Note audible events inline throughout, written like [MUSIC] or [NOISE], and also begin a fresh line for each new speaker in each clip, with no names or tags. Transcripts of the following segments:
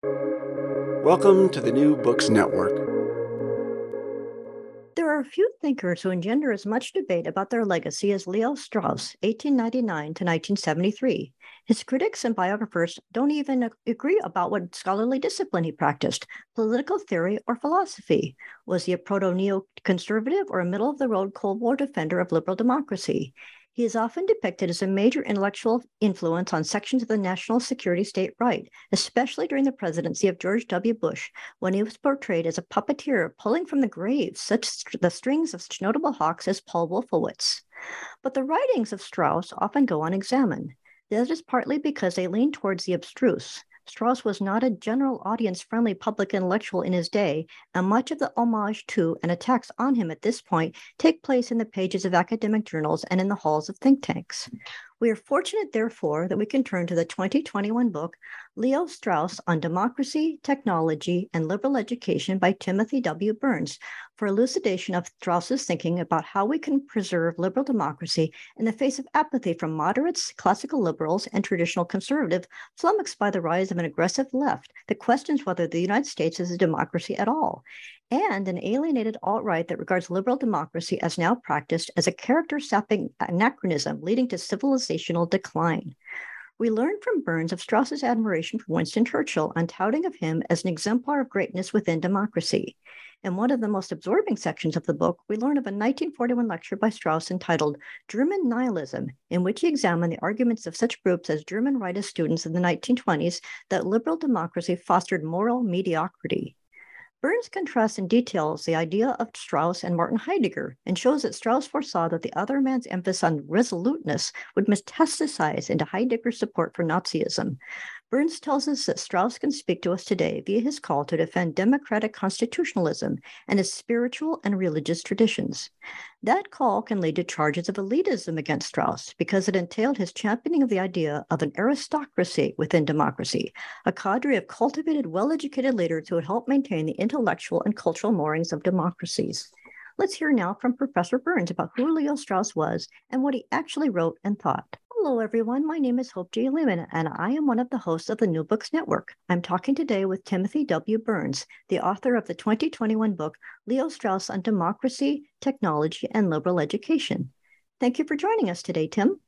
Welcome to the New Books Network.
There are few thinkers who engender as much debate about their legacy as Leo Strauss, 1899 to 1973. His critics and biographers don't even agree about what scholarly discipline he practiced political theory or philosophy. Was he a proto neo-conservative or a middle of the road Cold War defender of liberal democracy? He is often depicted as a major intellectual influence on sections of the national security state right, especially during the presidency of George W. Bush, when he was portrayed as a puppeteer pulling from the graves such the strings of such notable hawks as Paul Wolfowitz. But the writings of Strauss often go unexamined. That is partly because they lean towards the abstruse, Strauss was not a general audience friendly public intellectual in his day, and much of the homage to and attacks on him at this point take place in the pages of academic journals and in the halls of think tanks. We are fortunate, therefore, that we can turn to the 2021 book, Leo Strauss on Democracy, Technology, and Liberal Education by Timothy W. Burns, for elucidation of Strauss's thinking about how we can preserve liberal democracy in the face of apathy from moderates, classical liberals, and traditional conservatives, flummoxed by the rise of an aggressive left that questions whether the United States is a democracy at all, and an alienated alt right that regards liberal democracy as now practiced as a character sapping anachronism leading to civilizational decline. We learn from Burns of Strauss's admiration for Winston Churchill and touting of him as an exemplar of greatness within democracy. In one of the most absorbing sections of the book, we learn of a 1941 lecture by Strauss entitled German Nihilism, in which he examined the arguments of such groups as German rightist students in the 1920s that liberal democracy fostered moral mediocrity. Burns contrasts and details the idea of Strauss and Martin Heidegger and shows that Strauss foresaw that the other man's emphasis on resoluteness would metastasize into Heidegger's support for Nazism. Burns tells us that Strauss can speak to us today via his call to defend democratic constitutionalism and its spiritual and religious traditions. That call can lead to charges of elitism against Strauss because it entailed his championing of the idea of an aristocracy within democracy, a cadre of cultivated, well educated leaders who would help maintain the intellectual and cultural moorings of democracies. Let's hear now from Professor Burns about who Leo Strauss was and what he actually wrote and thought. Hello, everyone. My name is Hope J. Leman, and I am one of the hosts of the New Books Network. I'm talking today with Timothy W. Burns, the author of the 2021 book, Leo Strauss on Democracy, Technology, and Liberal Education. Thank you for joining us today, Tim.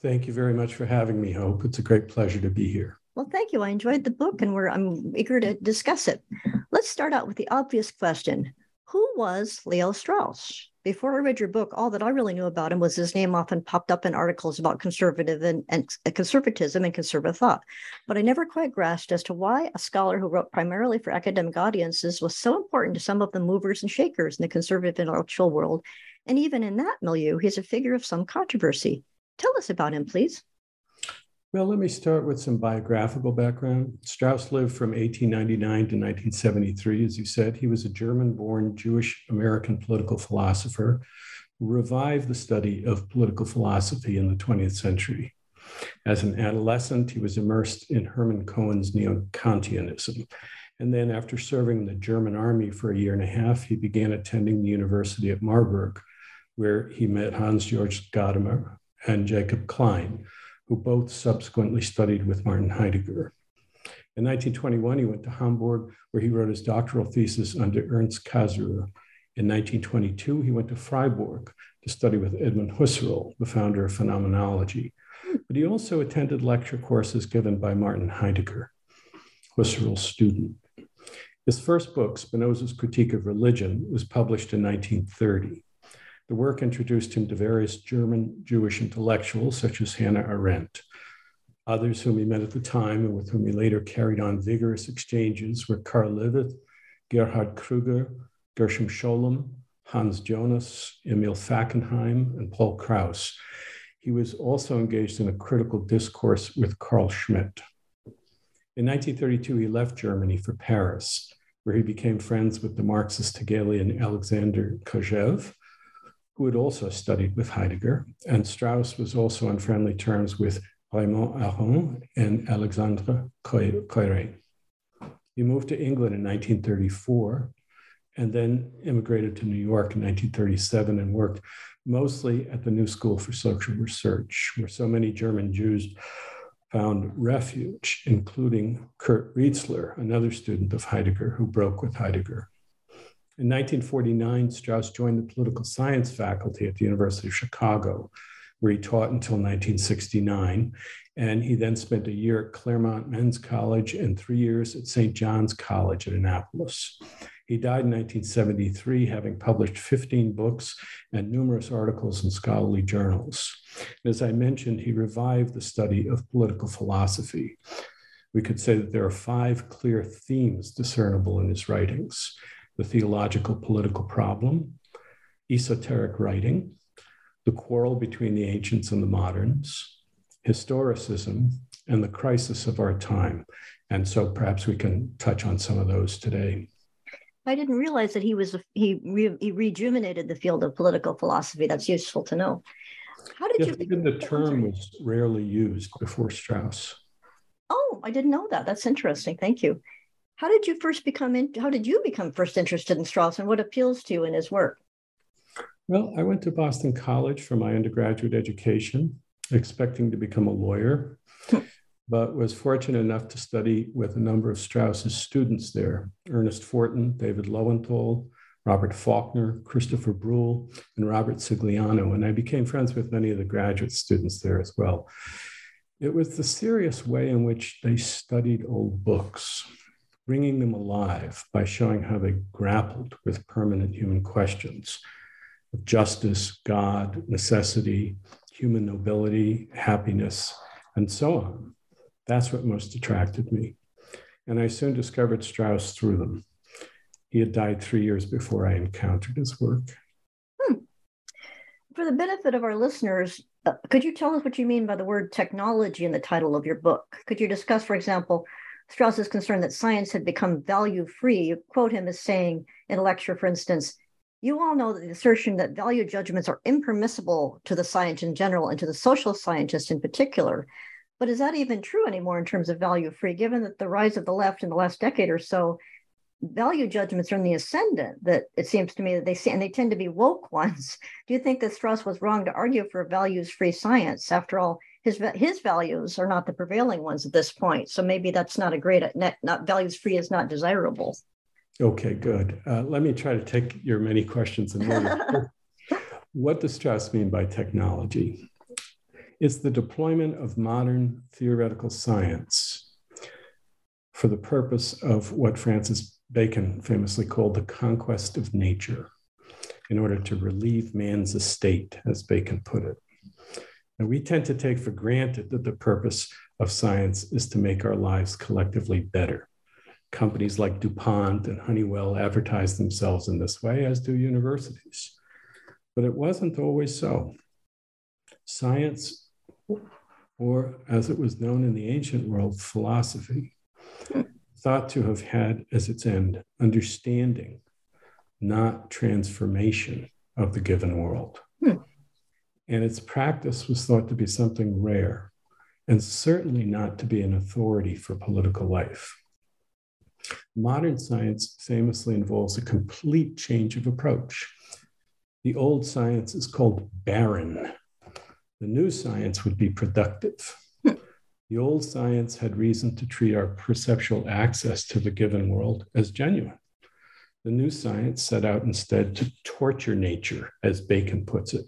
Thank you very much for having me, Hope. It's a great pleasure to be here.
Well, thank you. I enjoyed the book, and we're, I'm eager to discuss it. Let's start out with the obvious question Who was Leo Strauss? before I read your book, all that I really knew about him was his name often popped up in articles about conservative and, and uh, conservatism and conservative thought. But I never quite grasped as to why a scholar who wrote primarily for academic audiences was so important to some of the movers and shakers in the conservative intellectual world. And even in that milieu, he's a figure of some controversy. Tell us about him, please.
Well, let me start with some biographical background. Strauss lived from 1899 to 1973, as you said. He was a German born Jewish American political philosopher who revived the study of political philosophy in the 20th century. As an adolescent, he was immersed in Hermann Cohen's Neo Kantianism. And then, after serving in the German army for a year and a half, he began attending the University at Marburg, where he met Hans Georg Gadamer and Jacob Klein who both subsequently studied with Martin Heidegger. In 1921, he went to Hamburg, where he wrote his doctoral thesis under Ernst Cassirer. In 1922, he went to Freiburg to study with Edmund Husserl, the founder of phenomenology. But he also attended lecture courses given by Martin Heidegger, Husserl's student. His first book, Spinoza's Critique of Religion, was published in 1930. The work introduced him to various German Jewish intellectuals, such as Hannah Arendt. Others whom he met at the time and with whom he later carried on vigorous exchanges were Karl Löwith, Gerhard Krüger, Gershom Scholem, Hans Jonas, Emil Fackenheim, and Paul Kraus. He was also engaged in a critical discourse with Carl Schmitt. In 1932, he left Germany for Paris, where he became friends with the Marxist Hegelian Alexander Kojève who had also studied with Heidegger, and Strauss was also on friendly terms with Raymond Aron and Alexandre Koyré. He moved to England in 1934 and then immigrated to New York in 1937 and worked mostly at the New School for Social Research, where so many German Jews found refuge, including Kurt Riezler, another student of Heidegger who broke with Heidegger. In 1949, Strauss joined the political science faculty at the University of Chicago, where he taught until 1969. And he then spent a year at Claremont Men's College and three years at St. John's College at Annapolis. He died in 1973, having published 15 books and numerous articles in scholarly journals. As I mentioned, he revived the study of political philosophy. We could say that there are five clear themes discernible in his writings the theological political problem, esoteric writing, the quarrel between the ancients and the moderns, historicism, and the crisis of our time. And so perhaps we can touch on some of those today.
I didn't realize that he was he re, he rejuvenated the field of political philosophy. That's useful to know.
How did yes, you? Even the term was rarely used before Strauss.
Oh, I didn't know that. That's interesting. Thank you. How did you first become in? How did you become first interested in Strauss, and what appeals to you in his work?
Well, I went to Boston College for my undergraduate education, expecting to become a lawyer, hmm. but was fortunate enough to study with a number of Strauss's students there Ernest Fortin, David Lowenthal, Robert Faulkner, Christopher Bruell, and Robert Scigliano. And I became friends with many of the graduate students there as well. It was the serious way in which they studied old books, bringing them alive by showing how they grappled with permanent human questions of justice, God, necessity, human nobility, happiness, and so on. That's what most attracted me. And I soon discovered Strauss through them. He had died three years before I encountered his work. Hmm.
For the benefit of our listeners, uh, could you tell us what you mean by the word technology in the title of your book? Could you discuss, for example, Strauss's concern that science had become value free? You quote him as saying in a lecture, for instance, you all know the assertion that value judgments are impermissible to the science in general and to the social scientist in particular. But is that even true anymore in terms of value free, given that the rise of the left in the last decade or so, value judgments are in the ascendant, that it seems to me that they see, and they tend to be woke [LAUGHS] ones. Do you think that Strauss was wrong to argue for values free science? After all, his, his values are not the prevailing ones at this point. So maybe that's not a great, not, not values free is not desirable.
Okay, good. Uh, let me try to take your many questions in order. [LAUGHS] what does Strauss mean by technology? It's the deployment of modern theoretical science for the purpose of what Francis Bacon famously called the conquest of nature, in order to relieve man's estate, as Bacon put it. And we tend to take for granted that the purpose of science is to make our lives collectively better companies like DuPont and Honeywell advertise themselves in this way, as do universities. But it wasn't always so. Science, or as it was known in the ancient world, philosophy, thought to have had as its end understanding, not transformation of the given world. Hmm. And its practice was thought to be something rare, and certainly not to be an authority for political life. Modern science famously involves a complete change of approach. The old science is called barren. The new science would be productive. The old science had reason to treat our perceptual access to the given world as genuine. The new science set out instead to torture nature, as Bacon puts it,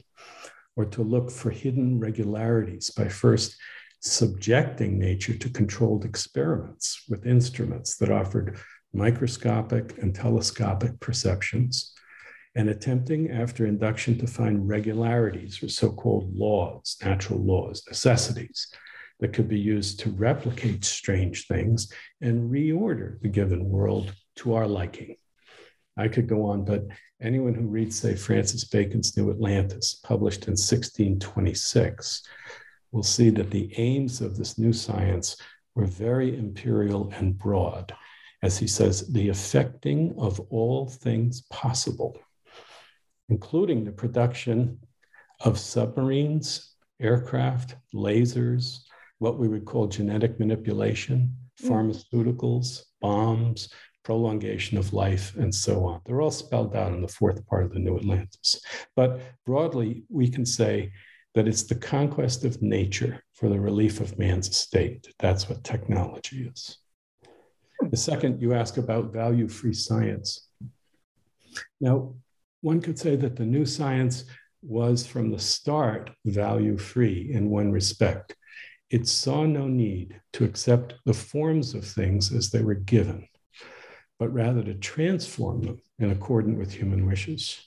or to look for hidden regularities by first subjecting nature to controlled experiments with instruments that offered microscopic and telescopic perceptions, and attempting after induction to find regularities or so called laws, natural laws, necessities that could be used to replicate strange things and reorder the given world to our liking. I could go on, but anyone who reads, say, Francis Bacon's New Atlantis, published in 1626, will see that the aims of this new science were very imperial and broad. As he says, the effecting of all things possible, including the production of submarines, aircraft, lasers, what we would call genetic manipulation, mm. pharmaceuticals, bombs, prolongation of life, and so on. They're all spelled out in the fourth part of the New Atlantis. But broadly, we can say that it's the conquest of nature for the relief of man's estate. That's what technology is. The second, you ask about value free science. Now, one could say that the new science was from the start value free in one respect. It saw no need to accept the forms of things as they were given, but rather to transform them in accordance with human wishes.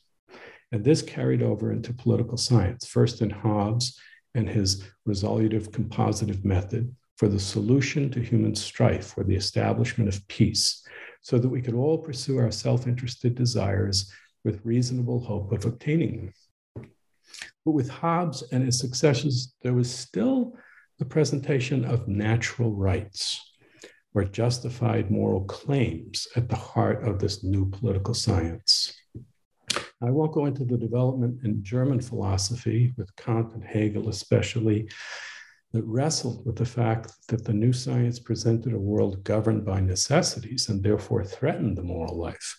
And this carried over into political science, first in Hobbes and his resolutive compositive method for the solution to human strife or the establishment of peace, so that we could all pursue our self interested desires with reasonable hope of obtaining them. But with Hobbes and his successors, there was still the presentation of natural rights or justified moral claims at the heart of this new political science. I won't go into the development in German philosophy, with Kant and Hegel especially, that wrestled with the fact that the new science presented a world governed by necessities and therefore threatened the moral life,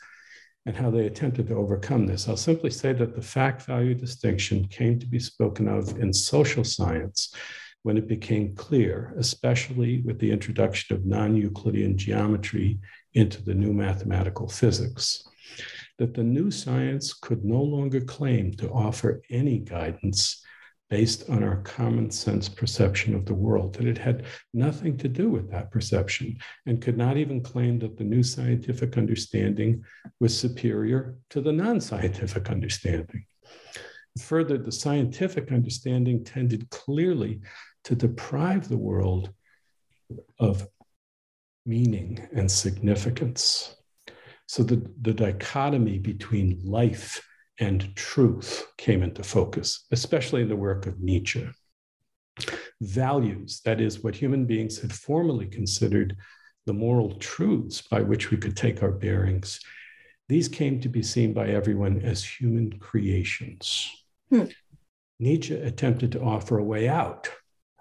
and how they attempted to overcome this. I'll simply say that the fact value distinction came to be spoken of in social science when it became clear, especially with the introduction of non Euclidean geometry into the new mathematical physics, that the new science could no longer claim to offer any guidance based on our common sense perception of the world, that it had nothing to do with that perception and could not even claim that the new scientific understanding was superior to the non scientific understanding. Further, the scientific understanding tended clearly to deprive the world of meaning and significance. So the, the dichotomy between life and truth came into focus, especially in the work of Nietzsche. Values, that is, what human beings had formerly considered the moral truths by which we could take our bearings, these came to be seen by everyone as human creations. Hmm. Nietzsche attempted to offer a way out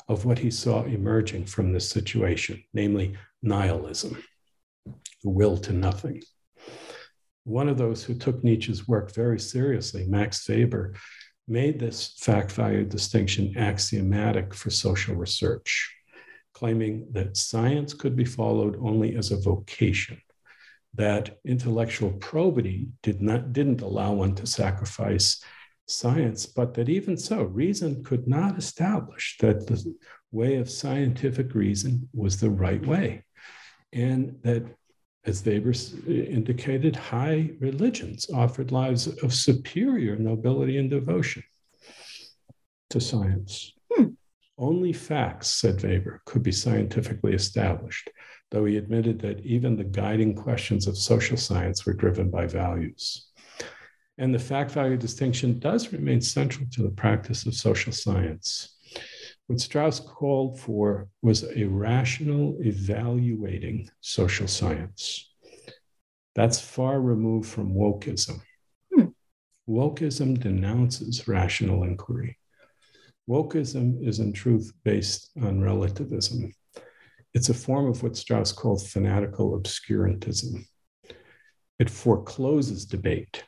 of what he saw emerging from this situation, namely nihilism, the will to nothing. One of those who took Nietzsche's work very seriously, Max Weber, made this fact value distinction axiomatic for social research, claiming that science could be followed only as a vocation, that intellectual probity did not, didn't allow one to sacrifice science, but that even so, reason could not establish that the way of scientific reason was the right way. And that, as Weber indicated, high religions offered lives of superior nobility and devotion to science. Hmm. Only facts, said Weber, could be scientifically established, though he admitted that even the guiding questions of social science were driven by values. And the fact value distinction does remain central to the practice of social science. What Strauss called for was a rational evaluating social science. That's far removed from wokeism. Hmm. Wokeism denounces rational inquiry. Wokeism is in truth based on relativism. It's a form of what Strauss called fanatical obscurantism. It forecloses debate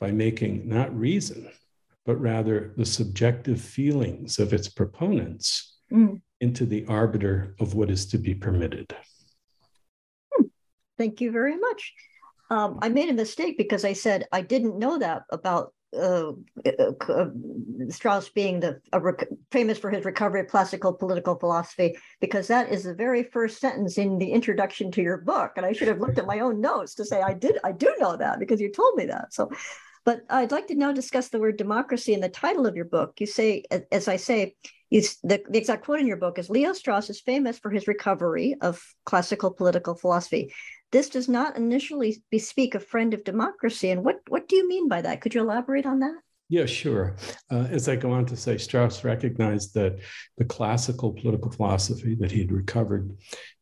by making not reason, but rather the subjective feelings of its proponents mm. into the arbiter of what is to be permitted.
Hmm. Thank you very much. Um, I made a mistake because I said I didn't know that about uh, uh, uh, Strauss being the rec- famous for his recovery of classical political philosophy, because that is the very first sentence in the introduction to your book, and I should have looked at my own notes to say I did. I do know that because you told me that. So, but I'd like to now discuss the word democracy in the title of your book. You say, as I say, you, the, the exact quote in your book is Leo Strauss is famous for his recovery of classical political philosophy. This does not initially bespeak a friend of democracy. And what, what do you mean by that? Could you elaborate on that?
Yeah, sure. Uh, as I go on to say, Strauss recognized that the classical political philosophy that he had recovered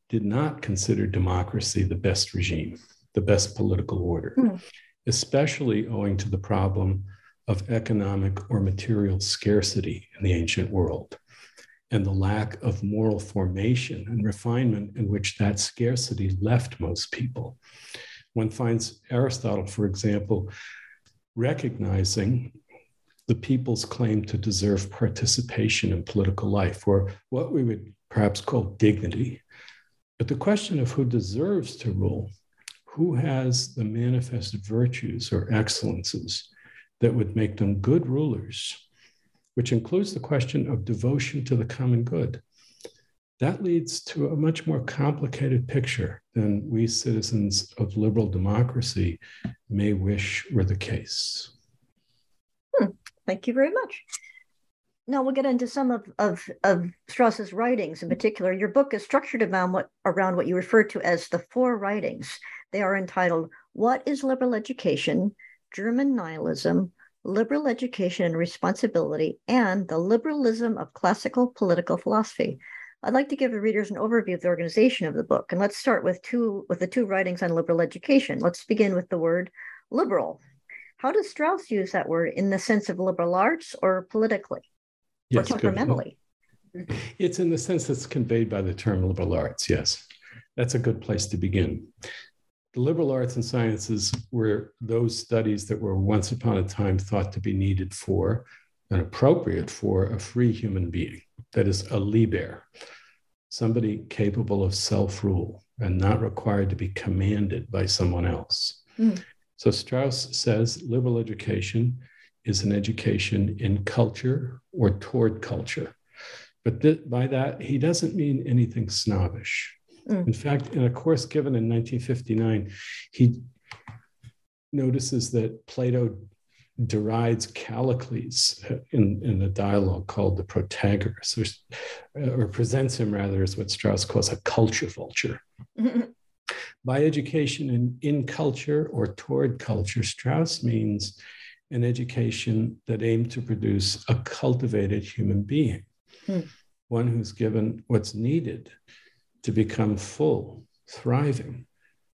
did not consider democracy the best regime, the best political order. Mm especially owing to the problem of economic or material scarcity in the ancient world and the lack of moral formation and refinement in which that scarcity left most people. One finds Aristotle, for example, recognizing the people's claim to deserve participation in political life, or what we would perhaps call dignity. But the question of who deserves to rule, who has the manifest virtues or excellences that would make them good rulers, which includes the question of devotion to the common good. That leads to a much more complicated picture than we citizens of liberal democracy may wish were the case.
Hmm. Thank you very much. Now we'll get into some of, of, of Strauss's writings in particular. Your book is structured around what around what you refer to as the four writings. They are entitled What is Liberal Education? German Nihilism, Liberal Education and Responsibility, and the Liberalism of Classical Political Philosophy. I'd like to give the readers an overview of the organization of the book. And let's start with two with the two writings on liberal education. Let's begin with the word liberal. How does Strauss use that word in the sense of liberal arts or politically? yes, temperamentally.
Good. It's in the sense that's conveyed by the term liberal arts, yes. That's a good place to begin. The liberal arts and sciences were those studies that were once upon a time thought to be needed for and appropriate for a free human being, that is, a liber, somebody capable of self rule and not required to be commanded by someone else. Mm. So Strauss says liberal education is an education in culture or toward culture. But th- by that, he doesn't mean anything snobbish. Mm. In fact, in a course given in 1959, he notices that Plato derides Callicles in, in a dialogue called the Protagoras, or, or presents him rather as what Strauss calls a culture vulture. [LAUGHS] By education in, in culture or toward culture, Strauss means an education that aimed to produce a cultivated human being, hmm. one who's given what's needed to become full, thriving,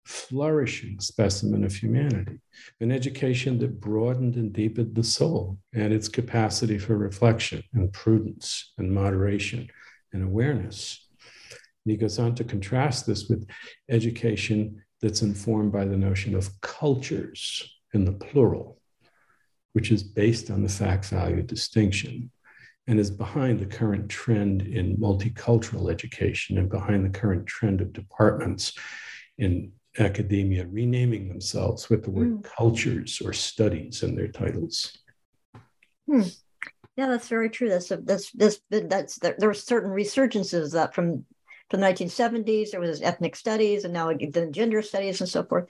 flourishing specimen of humanity, an education that broadened and deepened the soul and its capacity for reflection and prudence and moderation and awareness. And he goes on to contrast this with education that's informed by the notion of cultures in the plural, which is based on the fact value distinction and is behind the current trend in multicultural education and behind the current trend of departments in academia renaming themselves with the word mm. cultures or studies in their titles.
Hmm. Yeah, that's very true. That's that's this that's there, there were certain resurgences that from from the 1970s there was ethnic studies and now the gender studies and so forth.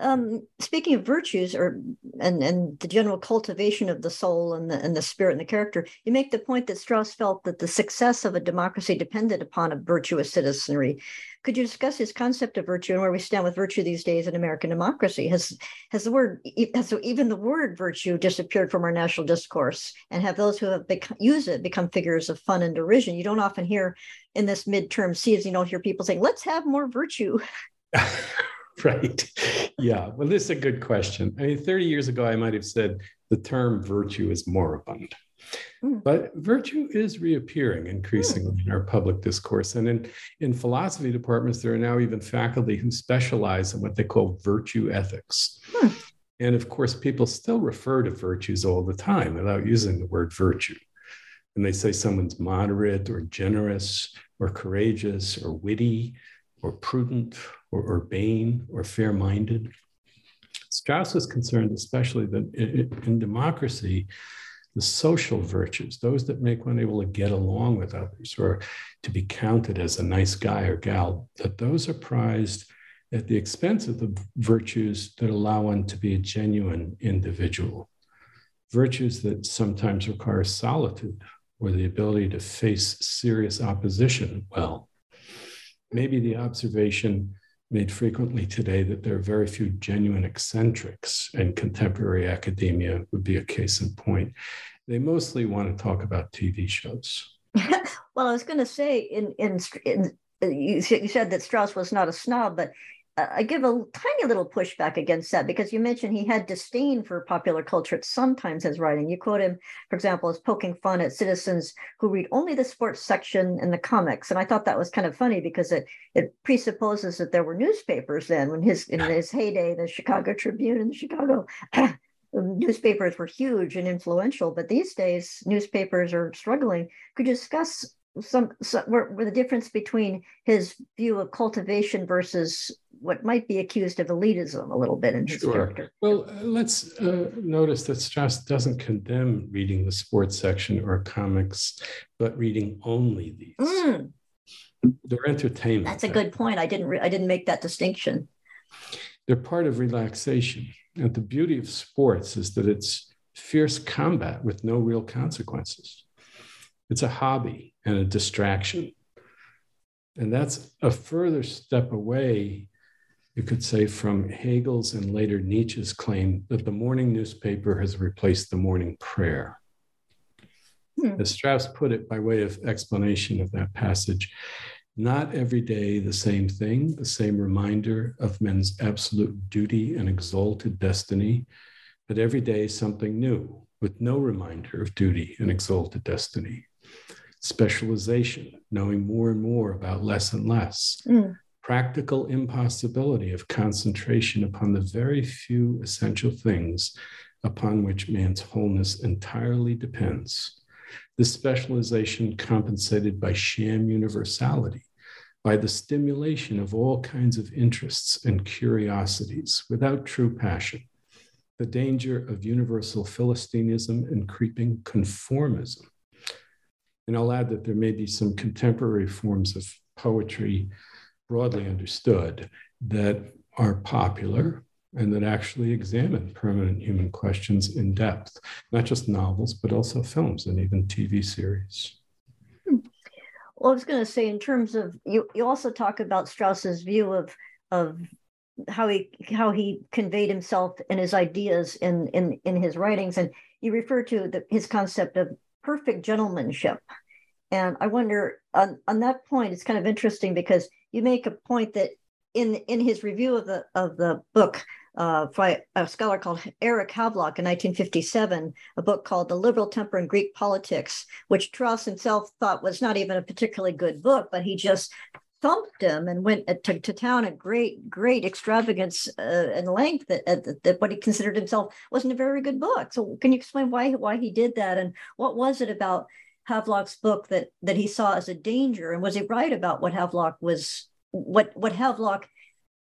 Um, speaking of virtues or and and the general cultivation of the soul and the and the spirit and the character, you make the point that Strauss felt that the success of a democracy depended upon a virtuous citizenry. Could you discuss his concept of virtue and where we stand with virtue these days in American democracy? Has has the word has even the word virtue disappeared from our national discourse, and have those who have become, used it become figures of fun and derision? You don't often hear in this midterm season, you don't hear people saying, "Let's have more virtue." [LAUGHS] [LAUGHS]
right. Yeah. Well, this is a good question. I mean, 30 years ago, I might have said the term virtue is moribund. Mm. But virtue is reappearing increasingly mm. in our public discourse. And in, in philosophy departments, there are now even faculty who specialize in what they call virtue ethics. Mm. And of course, people still refer to virtues all the time without using the word virtue. And they say someone's moderate or generous or courageous or witty or prudent or urbane or fair minded. Strauss was concerned, especially that in democracy, the social virtues, those that make one able to get along with others or to be counted as a nice guy or gal, that those are prized at the expense of the virtues that allow one to be a genuine individual. Virtues that sometimes require solitude or the ability to face serious opposition well. Maybe the observation made frequently today that there are very few genuine eccentrics, and contemporary academia would be a case in point. They mostly want to talk about TV shows. [LAUGHS]
well, I was going to say, in, in, in you, you said that Strauss was not a snob, but Uh, I give a tiny little pushback against that because you mentioned he had disdain for popular culture sometimes his writing. You quote him, for example, as poking fun at citizens who read only the sports section in the comics. And I thought that was kind of funny because it it presupposes that there were newspapers then when his in his heyday, the Chicago Tribune and the Chicago [CLEARS THROAT] um, newspapers were huge and influential, but these days newspapers are struggling. Could you discuss some, some where, where the difference between his view of cultivation versus what might be accused of elitism a little bit in his sure. character.
Well, uh, let's uh, notice that Strauss doesn't condemn reading the sports section or comics, but reading only these. Mm. They're entertainment.
That's a good point. I didn't. Re- I didn't make that distinction.
They're part of relaxation, and the beauty of sports is that it's fierce combat with no real consequences. It's a hobby and a distraction. And that's a further step away, you could say, from Hegel's and later Nietzsche's claim that the morning newspaper has replaced the morning prayer. Hmm. As Strauss put it by way of explanation of that passage, not every day the same thing, the same reminder of men's absolute duty and exalted destiny, but every day something new with no reminder of duty and exalted destiny specialization, knowing more and more about less and less, mm. practical impossibility of concentration upon the very few essential things upon which man's wholeness entirely depends. This specialization compensated by sham universality, by the stimulation of all kinds of interests and curiosities without true passion, the danger of universal Philistinism and creeping conformism, and I'll add that there may be some contemporary forms of poetry, broadly understood, that are popular and that actually examine permanent human questions in depth, not just novels, but also films and even TV series.
Well, I was going to say, in terms of you, you also talk about Strauss's view of of how he how he conveyed himself and his ideas in in in his writings, and you refer to the, his concept of perfect gentlemanship. And I wonder on, on that point, it's kind of interesting because you make a point that in in his review of the of the book uh, by a scholar called Eric Havelock in 1957, a book called The Liberal Temper in Greek Politics, which Strauss himself thought was not even a particularly good book, but he just thumped him and went to, to town at great, great extravagance uh, and length that, that, that, what he considered himself wasn't a very good book. So can you explain why why he did that and what was it about Havelock's book that that he saw as a danger, and was he right about what Havelock was what what Havelock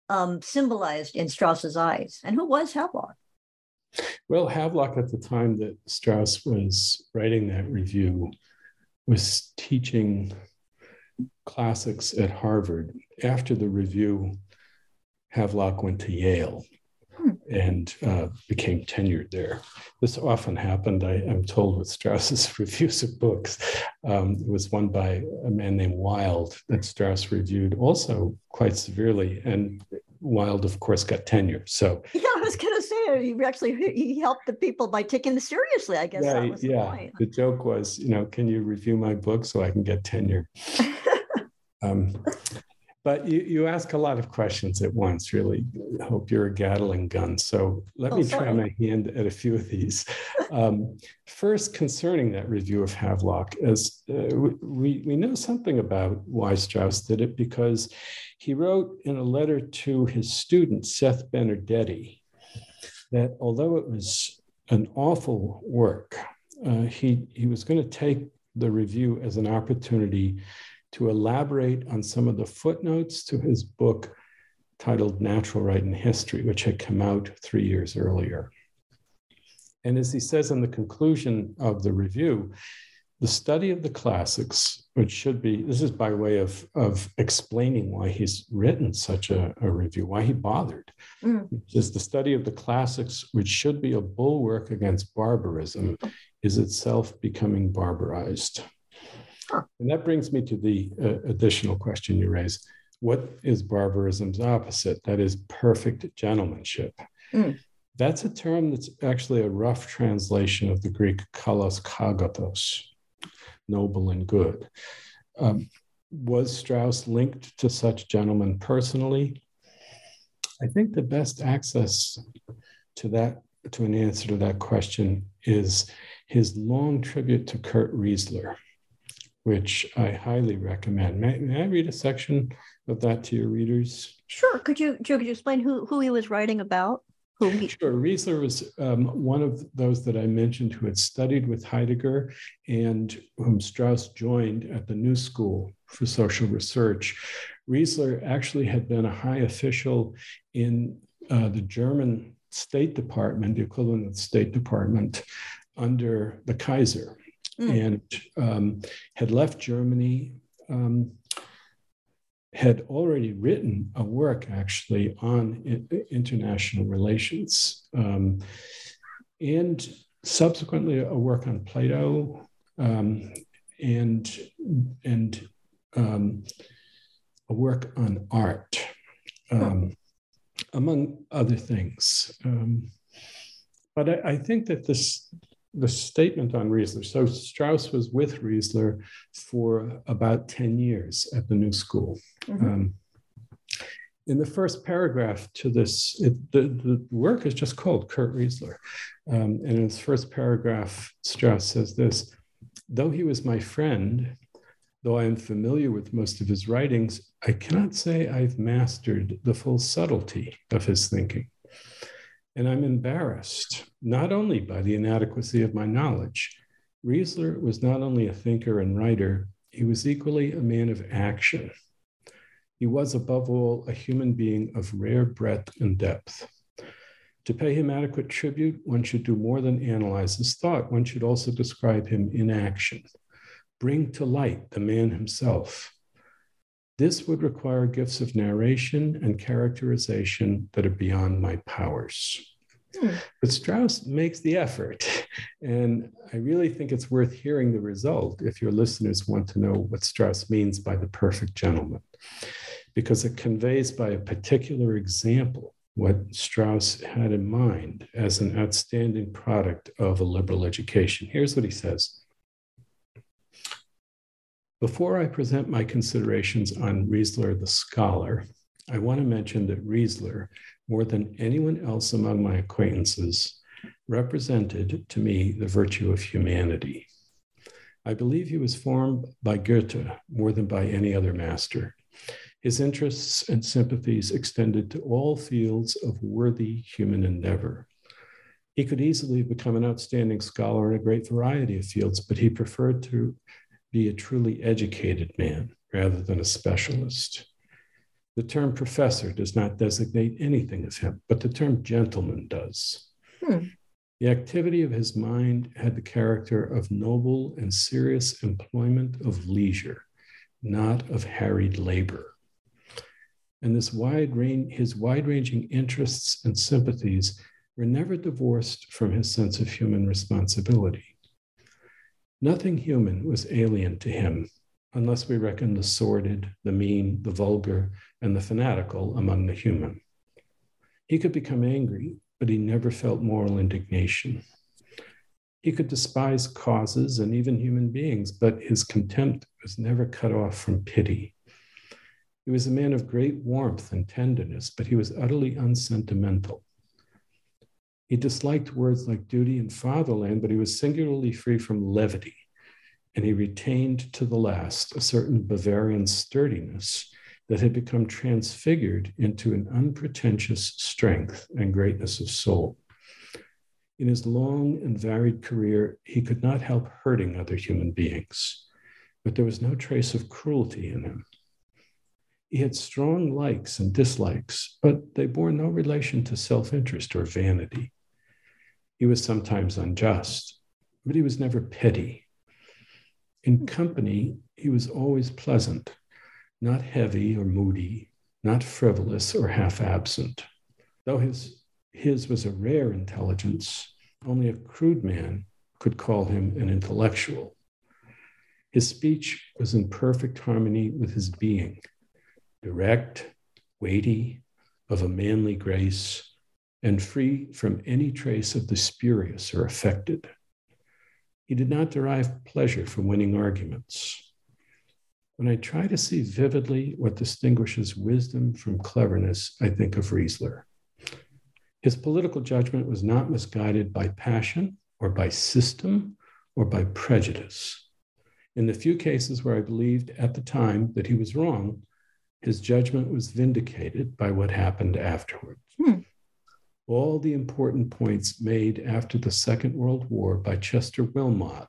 um, symbolized in Strauss's eyes? And who was Havelock?
Well, Havelock at the time that Strauss was writing that review was teaching classics at Harvard. After the review, Havelock went to Yale and uh, became tenured there. This often happened, I, am told, with Strauss's [LAUGHS] reviews of books. Um, it was one by a man named Wild that Strauss reviewed also quite severely. And Wild, of course, got tenure. So [LAUGHS]
yeah, I was going to say he actually he helped the people by taking them seriously. I guess yeah, yeah.
The, the joke was, you know, can you review my book so I can get tenure? [LAUGHS] um, but you, you ask a lot of questions at once, really. I hope you're a Gatling gun. So let oh, me try my hand at a few of these. Um, first, concerning that review of Havelock, as uh, we, we know something about why Strauss did it because he wrote in a letter to his student, Seth Benardete, that although it was an awful work, uh, he, he was going to take the review as an opportunity to elaborate on some of the footnotes to his book titled Natural Right and History, which had come out three years earlier. And as he says in the conclusion of the review, the study of the classics, which should be, this is by way of, of explaining why he's written such a, a review, why he bothered, mm. is the study of the classics, which should be a bulwark against barbarism, is itself becoming barbarized. And that brings me to the uh, additional question you raise. What is barbarism's opposite? That is perfect gentlemanship. Mm. That's a term that's actually a rough translation of the Greek kalos kagathos, noble and good. Um, was Strauss linked to such gentlemen personally? I think the best access to that, to an answer to that question, is his long tribute to Kurt Riezler which I highly recommend. May, may, I read a section of that to your readers?
Sure. Could you, Joe, could you explain who, who he was writing about? Who
sure. Riezler was um, one of those that I mentioned who had studied with Heidegger and whom Strauss joined at the New School for Social Research. Riezler actually had been a high official in uh, the German State Department, the equivalent of the State Department, under the Kaiser, mm. and um, had left Germany. Um, had already written a work actually on international relations um, and subsequently a work on Plato um, and, and um, a work on art, um, among other things. Um, but I, I, think that this the statement on Riezler. So Strauss was with Riezler for about 10 years at the New School. Mm-hmm. Um, in the first paragraph to this, it, the, the work is just called Kurt Riezler. Um, and in his first paragraph, Strauss says this Though he was my friend, though I am familiar with most of his writings, I cannot say I've mastered the full subtlety of his thinking. And I'm embarrassed, not only by the inadequacy of my knowledge. Riezler was not only a thinker and writer, he was equally a man of action. He was, above all, a human being of rare breadth and depth. To pay him adequate tribute, one should do more than analyze his thought. One should also describe him in action, bring to light the man himself. This would require gifts of narration and characterization that are beyond my powers. Hmm. But Strauss makes the effort. And I really think it's worth hearing the result if your listeners want to know what Strauss means by the perfect gentleman, because it conveys by a particular example what Strauss had in mind as an outstanding product of a liberal education. Here's what he says before I present my considerations on Riezler the scholar, I want to mention that Riezler, more than anyone else among my acquaintances, represented to me the virtue of humanity. I believe he was formed by Goethe more than by any other master. His interests and sympathies extended to all fields of worthy human endeavor. He could easily become an outstanding scholar in a great variety of fields, but he preferred to be a truly educated man rather than a specialist. The term professor does not designate anything of him, but the term gentleman does. Hmm. The activity of his mind had the character of noble and serious employment of leisure, not of harried labor. And this wide range, his wide-ranging interests and sympathies were never divorced from his sense of human responsibility. Nothing human was alien to him, unless we reckon the sordid, the mean, the vulgar, and the fanatical among the human. He could become angry, but he never felt moral indignation. He could despise causes and even human beings, but his contempt was never cut off from pity. He was a man of great warmth and tenderness, but he was utterly unsentimental. He disliked words like duty and fatherland, but he was singularly free from levity. And he retained to the last a certain Bavarian sturdiness that had become transfigured into an unpretentious strength and greatness of soul. In his long and varied career, he could not help hurting other human beings, but there was no trace of cruelty in him. He had strong likes and dislikes, but they bore no relation to self interest or vanity. He was sometimes unjust, but he was never petty. In company, he was always pleasant, not heavy or moody, not frivolous or half absent. Though his, his was a rare intelligence, only a crude man could call him an intellectual. His speech was in perfect harmony with his being, direct, weighty, of a manly grace, and free from any trace of the spurious or affected. He did not derive pleasure from winning arguments. When I try to see vividly what distinguishes wisdom from cleverness, I think of Riezler. His political judgment was not misguided by passion or by system or by prejudice. In the few cases where I believed at the time that he was wrong, his judgment was vindicated by what happened afterwards. All the important points made after the Second World War by Chester Wilmot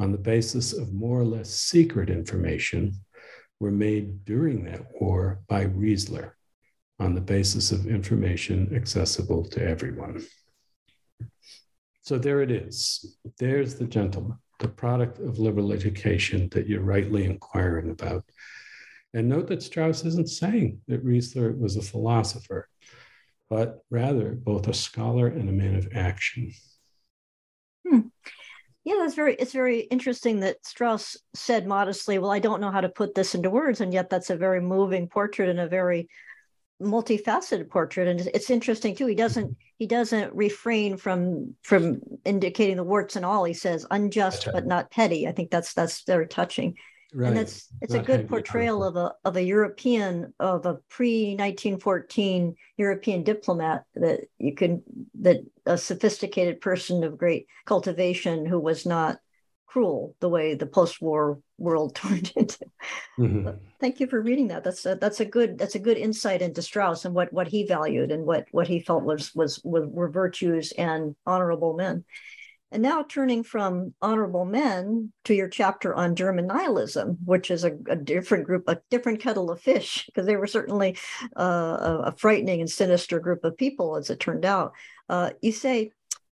on the basis of more or less secret information were made during that war by Riezler on the basis of information accessible to everyone. So there it is. There's the gentleman, the product of liberal education that you're rightly inquiring about. And note that Strauss isn't saying that Riesler was a philosopher but rather both a scholar and a man of action.
Hmm. Yeah, that's very it's very interesting that Strauss said modestly, well, I don't know how to put this into words, and yet that's a very moving portrait and a very multifaceted portrait. And it's interesting too he doesn't he doesn't refrain from from indicating the warts and all. He says unjust but not petty. I think that's that's very touching Right. And that's it's a good portrayal of a of a European of a pre 1914 European diplomat that you can that a sophisticated person of great cultivation who was not cruel the way the post-war world [LAUGHS] turned into. Mm-hmm. Thank you for reading that. That's a, that's a good that's a good insight into Strauss and what what he valued and what what he felt was was, was were virtues and honorable men. And now turning from honorable men to your chapter on German nihilism, which is a, a different group, a different kettle of fish, because they were certainly uh, a, frightening and sinister group of people, as it turned out. Uh, you say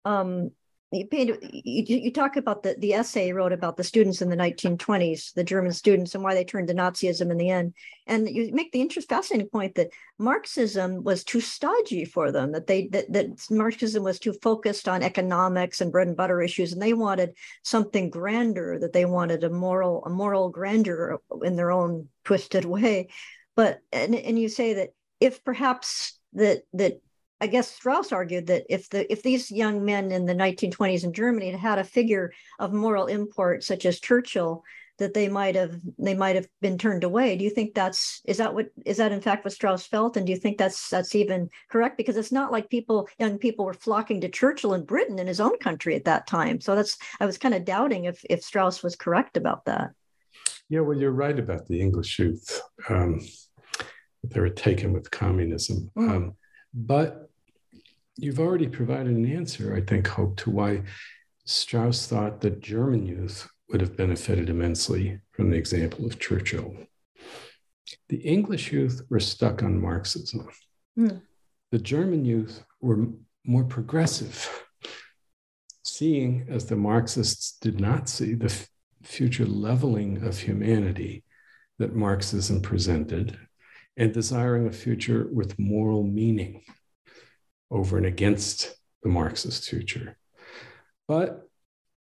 um, you paint you, you talk about the, the essay you wrote about the students in the 1920s the german students and why they turned to nazism in the end. And you make the interest fascinating point that marxism was too stodgy for them that they that, that marxism was too focused on economics and bread and butter issues and they wanted something grander that they wanted a moral a moral grandeur in their own twisted [LAUGHS] way. But and, and you say that if perhaps that that I guess Strauss argued that if the if these young men in the 1920s in Germany had had a figure of moral import such as Churchill, that they might have they might have been turned away. Do you think that's is that what is that in fact what Strauss felt? And do you think that's that's even correct? Because it's not like people young people were flocking to Churchill in Britain in his own country at that time. So that's I was kind of doubting if if Strauss was correct about that.
Yeah, well, you're right about the English youth. Um, they were taken with communism. Mm. Um, but you've already provided an answer, I think, Hope, to why Strauss thought that German youth would have benefited immensely from the example of Churchill. The English youth were stuck on Marxism. Mm. The German youth were more progressive, seeing as the Marxists did not see the f- future leveling of humanity that Marxism presented, and desiring a future with moral meaning over and against the Marxist future, but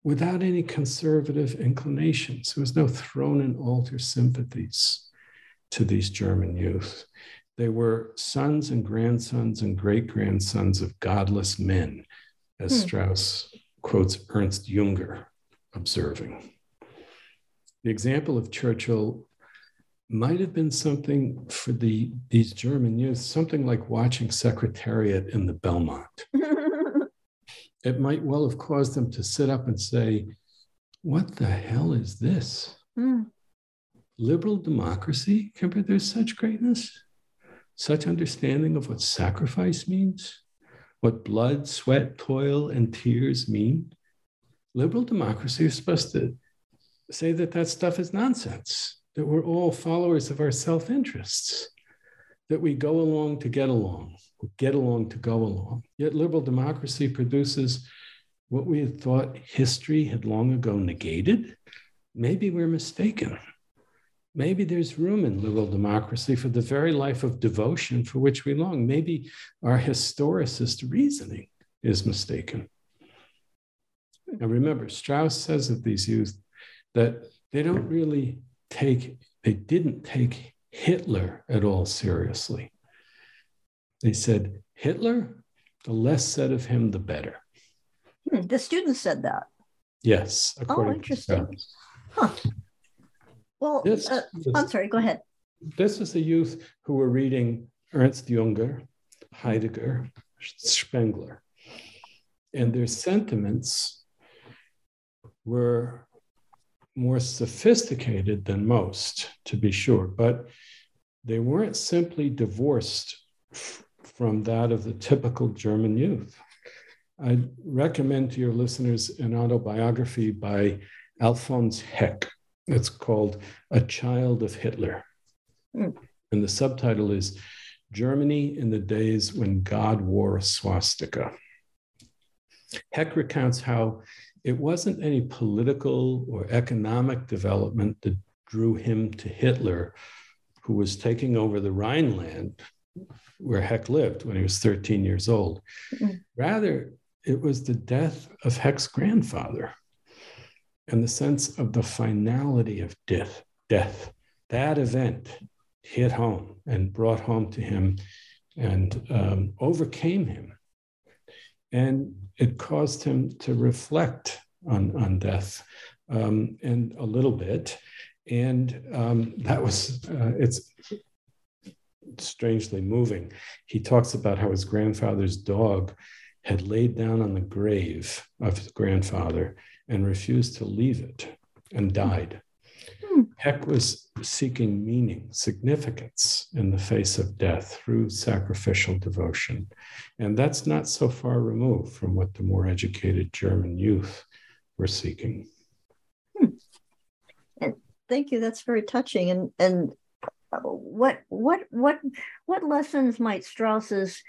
without any conservative inclinations. There was no throne and altar sympathies to these German youth. They were sons and grandsons and great grandsons of godless men, as hmm. Strauss quotes Ernst Junger, observing. The example of Churchill might have been something for the these German youth, something like watching Secretariat in the Belmont. [LAUGHS] it might well have caused them to sit up and say, What the hell is this? Mm. Liberal democracy compared there's such greatness, such understanding of what sacrifice means, what blood, sweat, toil, and tears mean. Liberal democracy is supposed to say that that stuff is nonsense that we're all followers of our self interests, that we go along to get along, get along to go along. Yet liberal democracy produces what we had thought history had long ago negated. Maybe we're mistaken. Maybe there's room in liberal democracy for the very life of devotion for which we long. Maybe our historicist reasoning is mistaken. And remember, Strauss says of these youth that they don't really take, they didn't take Hitler at all seriously. They said, Hitler, the less said of him, the better.
Hmm, the students said that.
Yes.
Oh, interesting. Huh. Well, this, uh, this, I'm sorry, go ahead.
This is the youth who were reading Ernst Junger, Heidegger, Spengler, and their sentiments were more sophisticated than most, to be sure, but they weren't simply divorced f- from that of the typical German youth. I recommend to your listeners an autobiography by Alfons Heck. It's called A Child of Hitler. Mm. And the subtitle is Germany in the Days When God Wore a Swastika. Heck recounts how it wasn't any political or economic development that drew him to Hitler, who was taking over the Rhineland where Heck lived when he was 13 years old. Mm-hmm. Rather, it was the death of Heck's grandfather and the sense of the finality of death. Death. That event hit home and brought home to him and um, overcame him. And it caused him to reflect on, on death um, and a little bit. And um, that was, uh, it's strangely moving. He talks about how his grandfather's dog had laid down on the grave of his grandfather and refused to leave it and died. Heck was seeking meaning, significance in the face of death through sacrificial devotion. And that's not so far removed from what the more educated German youth were seeking.
Hmm. Thank you. That's very touching. And, and what, what, what, what lessons might Strauss's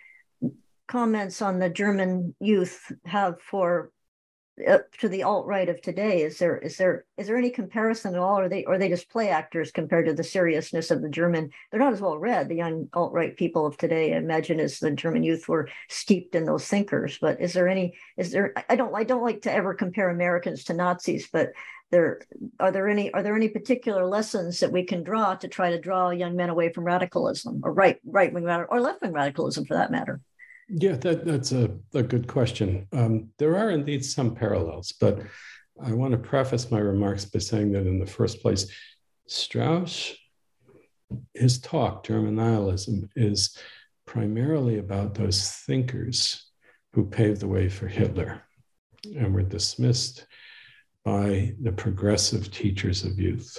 comments on the German youth have for uh, to the alt right of today? Is there is there is there any comparison at all? Or are they or are they just play actors compared to the seriousness of the German? They're not as well read. The young alt right people of today, I imagine, as the German youth were steeped in those thinkers. But is there any? Is there? I don't I don't like to ever compare Americans to Nazis, but there are there any are there any particular lessons that we can draw to try to draw young men away from radicalism or right right wing or left wing radicalism for that matter?
Yeah, that, that's a, a good question. Um, there are indeed some parallels, but I want to preface my remarks by saying that in the first place, Strauss, his talk, German nihilism, is primarily about those thinkers who paved the way for Hitler and were dismissed by the progressive teachers of youth.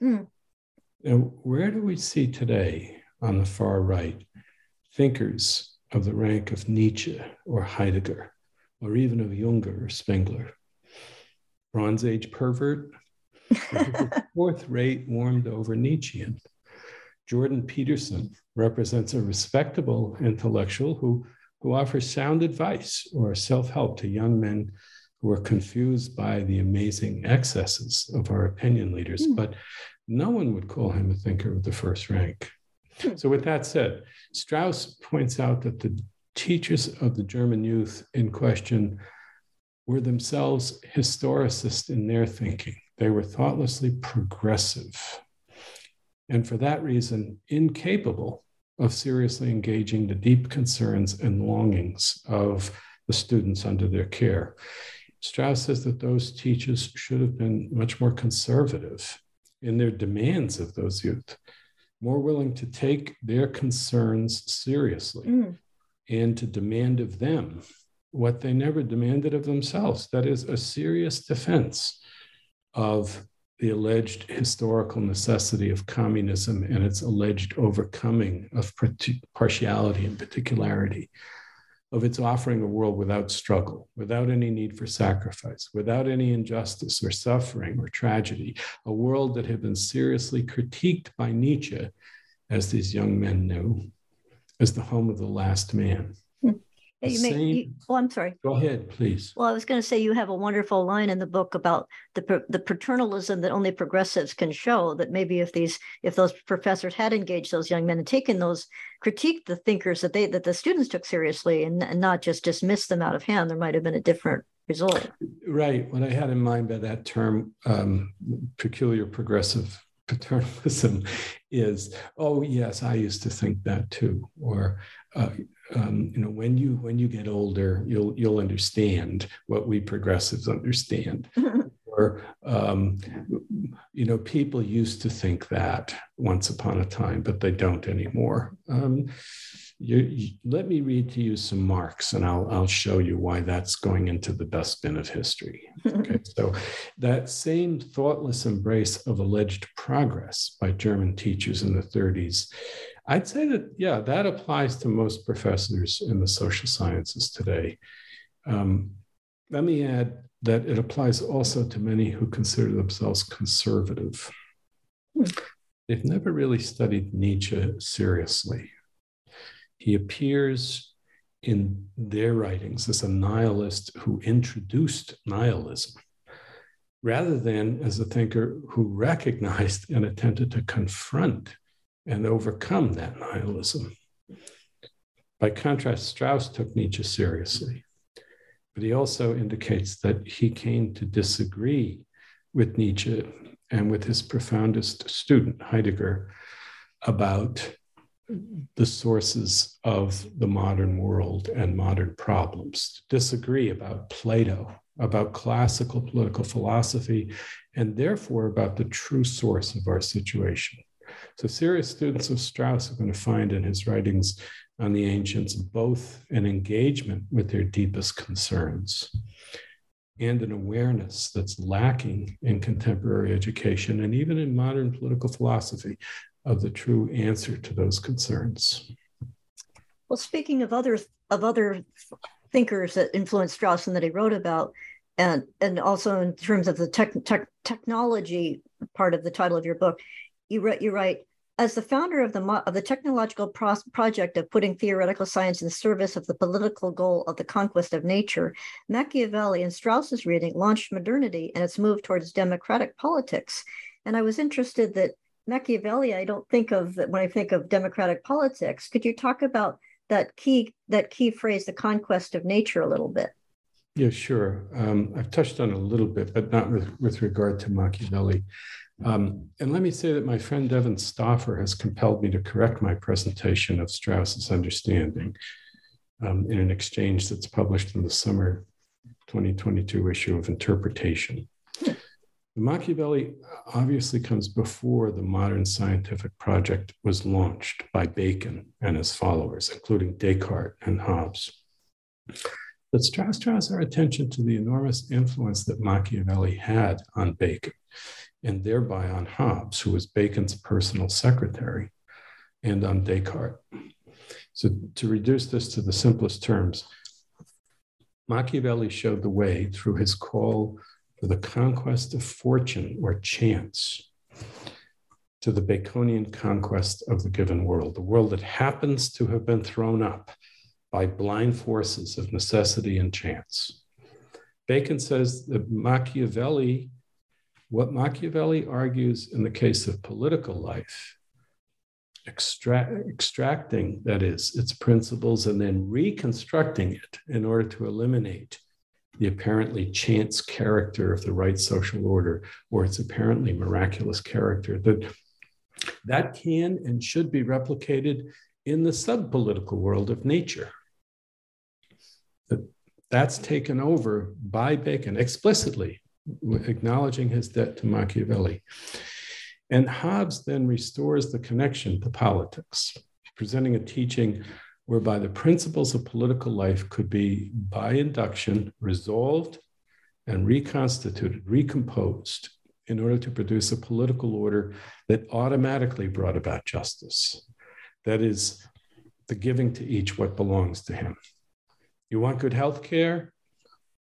Mm. Now, where do we see today on the far right thinkers of the rank of Nietzsche or Heidegger, or even of Junger or Spengler. Bronze Age pervert, [LAUGHS] fourth rate warmed over Nietzschean. Jordan Peterson represents a respectable intellectual who, who offers sound advice or self help to young men who are confused by the amazing excesses of our opinion leaders. Mm. But no one would call him a thinker of the first rank. So, with that said, Strauss points out that the teachers of the German youth in question were themselves historicists in their thinking. They were thoughtlessly progressive. And for that reason, incapable of seriously engaging the deep concerns and longings of the students under their care. Strauss says that those teachers should have been much more conservative in their demands of those youth more willing to take their concerns seriously mm. and to demand of them what they never demanded of themselves that is, a serious defense of the alleged historical necessity of communism and its alleged overcoming of partiality and particularity of its offering a world without struggle, without any need for sacrifice, without any injustice or suffering or tragedy, a world that had been seriously critiqued by Nietzsche, as these young men knew, as the home of the last man.
You may, you, oh, I'm sorry.
Go ahead, please.
Well, I was going to say you have a wonderful line in the book about the the paternalism that only progressives can show. That maybe if these if those professors had engaged those young men and taken those critiqued the thinkers that they that the students took seriously and, and not just dismissed them out of hand, there might have been a different result.
Right. What I had in mind by that term, um, peculiar progressive [LAUGHS] paternalism is oh yes i used to think that too or uh, um, you know when you when you get older you'll you'll understand what we progressives understand [LAUGHS] or um, you know people used to think that once upon a time but they don't anymore um, you, you, let me read to you some Marx and I'll, I'll show you why that's going into the dustbin of history. Okay, [LAUGHS] so that same thoughtless embrace of alleged progress by German teachers in the 30s I'd say that, yeah, that applies to most professors in the social sciences today. Um, let me add that it applies also to many who consider themselves conservative. They've never really studied Nietzsche seriously. He appears in their writings as a nihilist who introduced nihilism, rather than as a thinker who recognized and attempted to confront and overcome that nihilism. By contrast, Strauss took Nietzsche seriously, but he also indicates that he came to disagree with Nietzsche and with his profoundest student, Heidegger, about the sources of the modern world and modern problems, disagree about Plato, about classical political philosophy, and therefore about the true source of our situation. So, serious students of Strauss are going to find in his writings on the ancients both an engagement with their deepest concerns and an awareness that's lacking in contemporary education and even in modern political philosophy of the true answer to those concerns.
Well, speaking of other of other thinkers that influenced Strauss and that he wrote about, and and also in terms of the tech, tech, technology part of the title of your book, you write you write as the founder of the, of the technological pro- project of putting theoretical science in the service of the political goal of the conquest of nature, Machiavelli, and Strauss's reading, launched modernity and its move towards democratic politics. And I was interested that Machiavelli, I don't think of when I think of democratic politics. Could you talk about that key that key phrase, the conquest of nature, a little bit?
Yeah, sure. Um, I've touched on a little bit, but not with, with regard to Machiavelli. Um, and let me say that my friend Devin Stauffer has compelled me to correct my presentation of Strauss's understanding um, in an exchange that's published in the summer 2022 issue of Interpretation. The Machiavelli obviously comes before the modern scientific project was launched by Bacon and his followers, including Descartes and Hobbes. But Strauss draws our attention to the enormous influence that Machiavelli had on Bacon and thereby on Hobbes, who was Bacon's personal secretary, and on Descartes. So, to reduce this to the simplest terms, Machiavelli showed the way through his call for the conquest of fortune or chance to the Baconian conquest of the given world, the world that happens to have been thrown up by blind forces of necessity and chance. Bacon says that Machiavelli what Machiavelli argues in the case of political life, extra- extracting, that is, its principles and then reconstructing it in order to eliminate the apparently chance character of the right social order or its apparently miraculous character, that that can and should be replicated in the sub-political world of nature. That that's taken over by Bacon explicitly acknowledging his debt to Machiavelli. And Hobbes then restores the connection to politics, presenting a teaching whereby the principles of political life could be, by induction, resolved and reconstituted, recomposed, in order to produce a political order that automatically brought about justice. That is, the giving to each what belongs to him. You want good health care?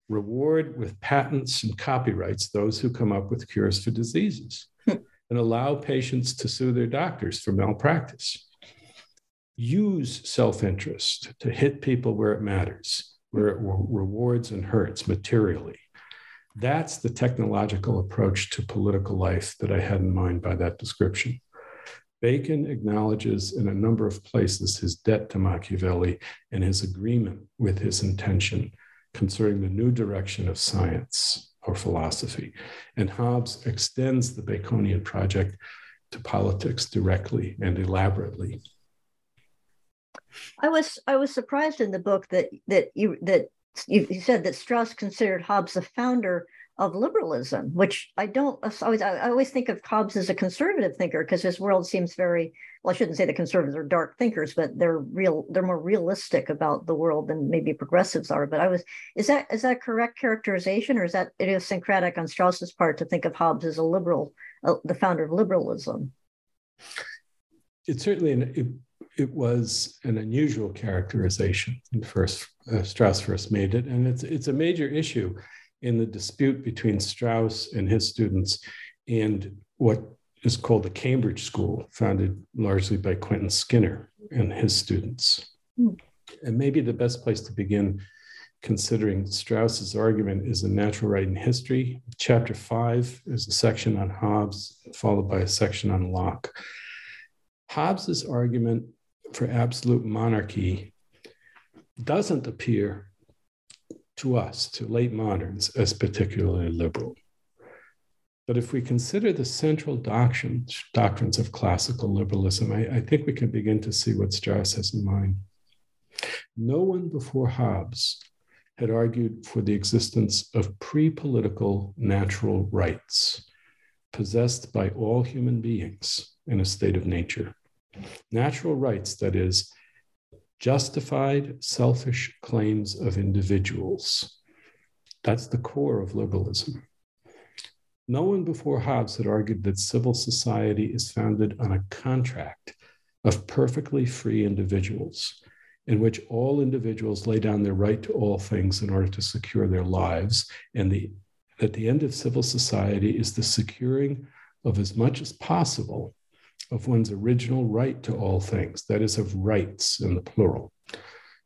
Reward with patents and copyrights those who come up with cures for diseases [LAUGHS] and allow patients to sue their doctors for malpractice. Use self interest to hit people where it matters, where it rewards and hurts materially. That's the technological approach to political life that I had in mind by that description. Bacon acknowledges in a number of places his debt to Machiavelli and his agreement with his intention concerning the new direction of science or philosophy. And Hobbes extends the Baconian project to politics directly and elaborately.
I was I was surprised in the book that that you that you, you said that Strauss considered Hobbes the founder of liberalism, which I don't I always I always think of Hobbes as a conservative thinker because his world seems very well. I shouldn't say the conservatives are dark thinkers, but they're real. They're more realistic about the world than maybe progressives are. But I was is that is that correct characterization, or is that idiosyncratic on Strauss's part to think of Hobbes as a liberal, uh, the founder of liberalism?
It's certainly an it was an unusual characterization when first uh, Strauss first made it, and it's it's a major issue in the dispute between Strauss and his students and what is called the Cambridge School, founded largely by Quentin Skinner and his students. Mm. And maybe the best place to begin considering Strauss's argument is in Natural Right and History. Chapter five is a section on Hobbes, followed by a section on Locke. Hobbes's argument for absolute monarchy doesn't appear to us, to late moderns, as particularly liberal. But if we consider the central doctrines, of classical liberalism, I, I think we can begin to see what Strauss has in mind. No one before Hobbes had argued for the existence of pre political natural rights possessed by all human beings in a state of nature. Natural rights, that is, justified selfish claims of individuals. That's the core of liberalism. No one before Hobbes had argued that civil society is founded on a contract of perfectly free individuals, in which all individuals lay down their right to all things in order to secure their lives. And the, at the end of civil society is the securing of as much as possible of one's original right to all things, that is, of rights in the plural,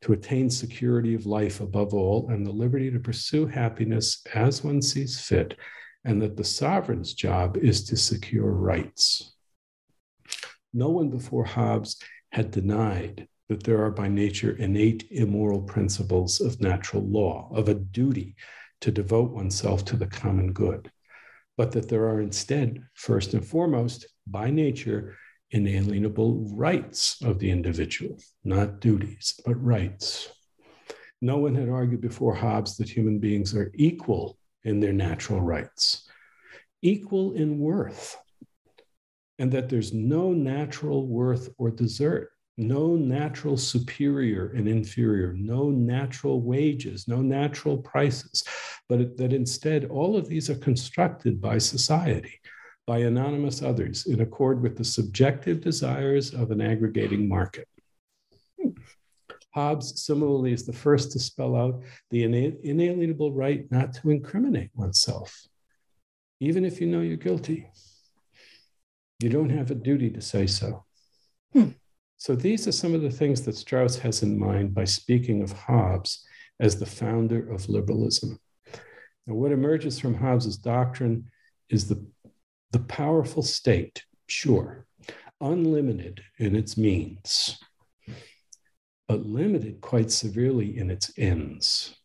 to attain security of life above all, and the liberty to pursue happiness as one sees fit, and that the sovereign's job is to secure rights. No one before Hobbes had denied that there are by nature innate immoral principles of natural law, of a duty to devote oneself to the common good, but that there are instead, first and foremost, by nature inalienable rights of the individual, not duties, but rights. No one had argued before Hobbes that human beings are equal in their natural rights, equal in worth, and that there's no natural worth or desert, no natural superior and inferior, no natural wages, no natural prices, but that instead all of these are constructed by society by anonymous others in accord with the subjective desires of an aggregating market. Hobbes similarly is the first to spell out the inalienable right not to incriminate oneself, even if you know you're guilty. You don't have a duty to say so. Hmm. So these are some of the things that Strauss has in mind by speaking of Hobbes as the founder of liberalism. Now, what emerges from Hobbes's doctrine is the the powerful state, sure, unlimited in its means, but limited quite severely in its ends,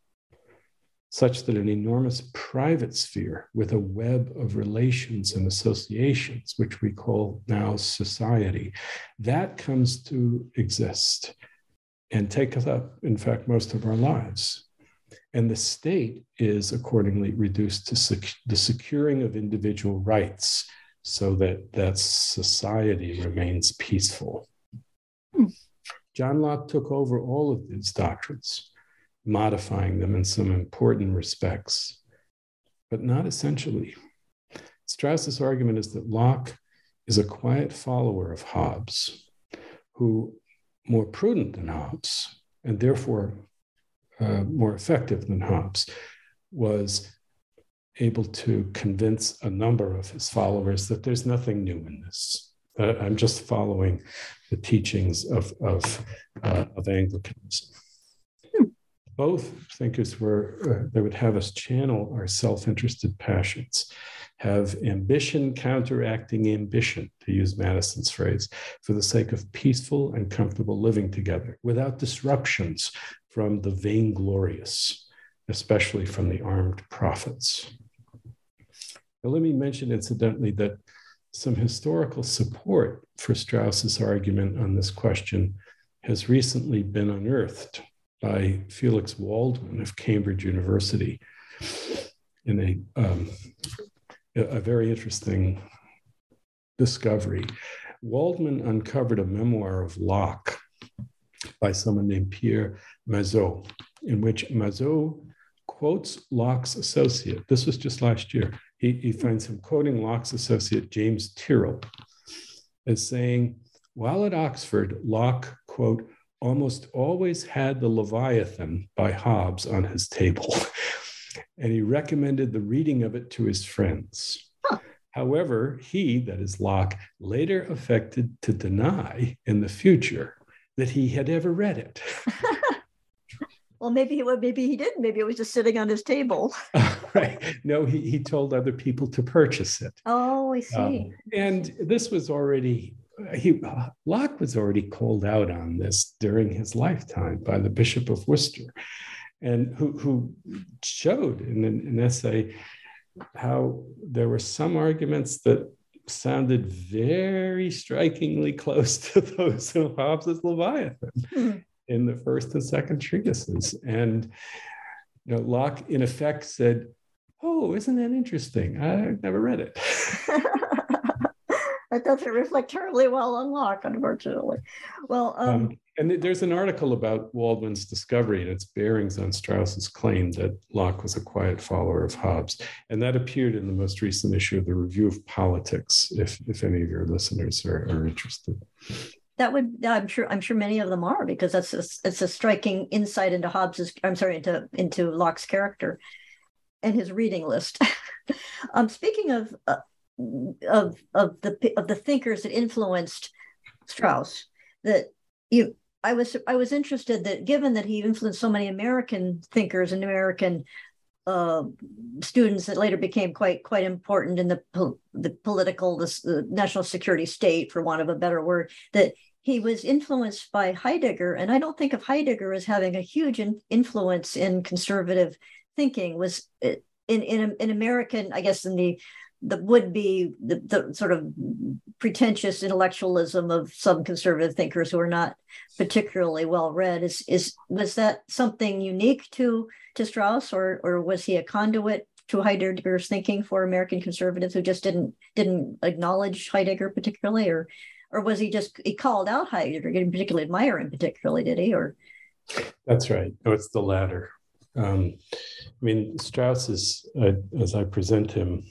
such that an enormous private sphere with a web of relations and associations, which we call now society, that comes to exist and take up, in fact, most of our lives. And the state is accordingly reduced to sec- the securing of individual rights so that that society remains peaceful. John Locke took over all of these doctrines, modifying them in some important respects, but not essentially. Strauss's argument is that Locke is a quiet follower of Hobbes, who, more prudent than Hobbes, and therefore uh, more effective than Hobbes, was able to convince a number of his followers that there's nothing new in this. That I'm just following the teachings of, of, uh, of Anglicanism. Both thinkers were, uh, they would have us channel our self interested passions, have ambition counteracting ambition, to use Madison's phrase, for the sake of peaceful and comfortable living together without disruptions from the vainglorious, especially from the armed prophets. Now, let me mention incidentally that some historical support for Strauss's argument on this question has recently been unearthed by Felix Waldmann of Cambridge University in a, um, a very interesting discovery. Waldmann uncovered a memoir of Locke by someone named Pierre Maizeaux, in which Maizeaux quotes Locke's associate. This was just last year. He, he finds him quoting Locke's associate, James Tyrrell, as saying, while at Oxford, Locke, quote, almost always had the Leviathan by Hobbes on his table, [LAUGHS] and he recommended the reading of it to his friends. However, he, that is Locke, later affected to deny in the future that he had ever read it. [LAUGHS]
well, maybe he would, maybe he didn't. Maybe it was just sitting on his table. [LAUGHS]
right. No, he, he told other people to purchase it.
Oh, I see. Um,
and this was already he Locke was already called out on this during his lifetime by the Bishop of Worcester, and who, who showed in an, an essay how there were some arguments that sounded very strikingly close [LAUGHS] to those of Hobbes's Leviathan hmm. In the first and second treatises. And you know, Locke, in effect, said, Oh, isn't that interesting? I've never read it. [LAUGHS]
that doesn't reflect terribly well on Locke, unfortunately. Well, um, um,
and there's an article about Waldmann's discovery and its bearings on Strauss's claim that Locke was a quiet follower of Hobbes, and that appeared in the most recent issue of the Review of Politics. If if any of your listeners are, are interested.
That would, I'm sure, I'm sure many of them are because that's a, it's a striking insight into Hobbes's. I'm sorry, into into Locke's character and his reading list. [LAUGHS] um, speaking of uh, of of the of the thinkers that influenced Strauss that you I was I was interested that given that he influenced so many American thinkers and American uh, students that later became quite quite important in the the political the, the, national security state for want of a better word that he was influenced by Heidegger and I don't think of Heidegger as having a huge in, influence in conservative thinking. Was uh, in in in American I guess in the the would be the, the sort of pretentious intellectualism of some conservative thinkers who are not particularly well read is is was that something unique to to Strauss or or was he a conduit to Heidegger's thinking for American conservatives who just didn't didn't acknowledge Heidegger particularly or or was he just he called out Heidegger didn't particularly admire him particularly did he or?
That's right. No it's the latter. Um, I mean Strauss is uh, as I present him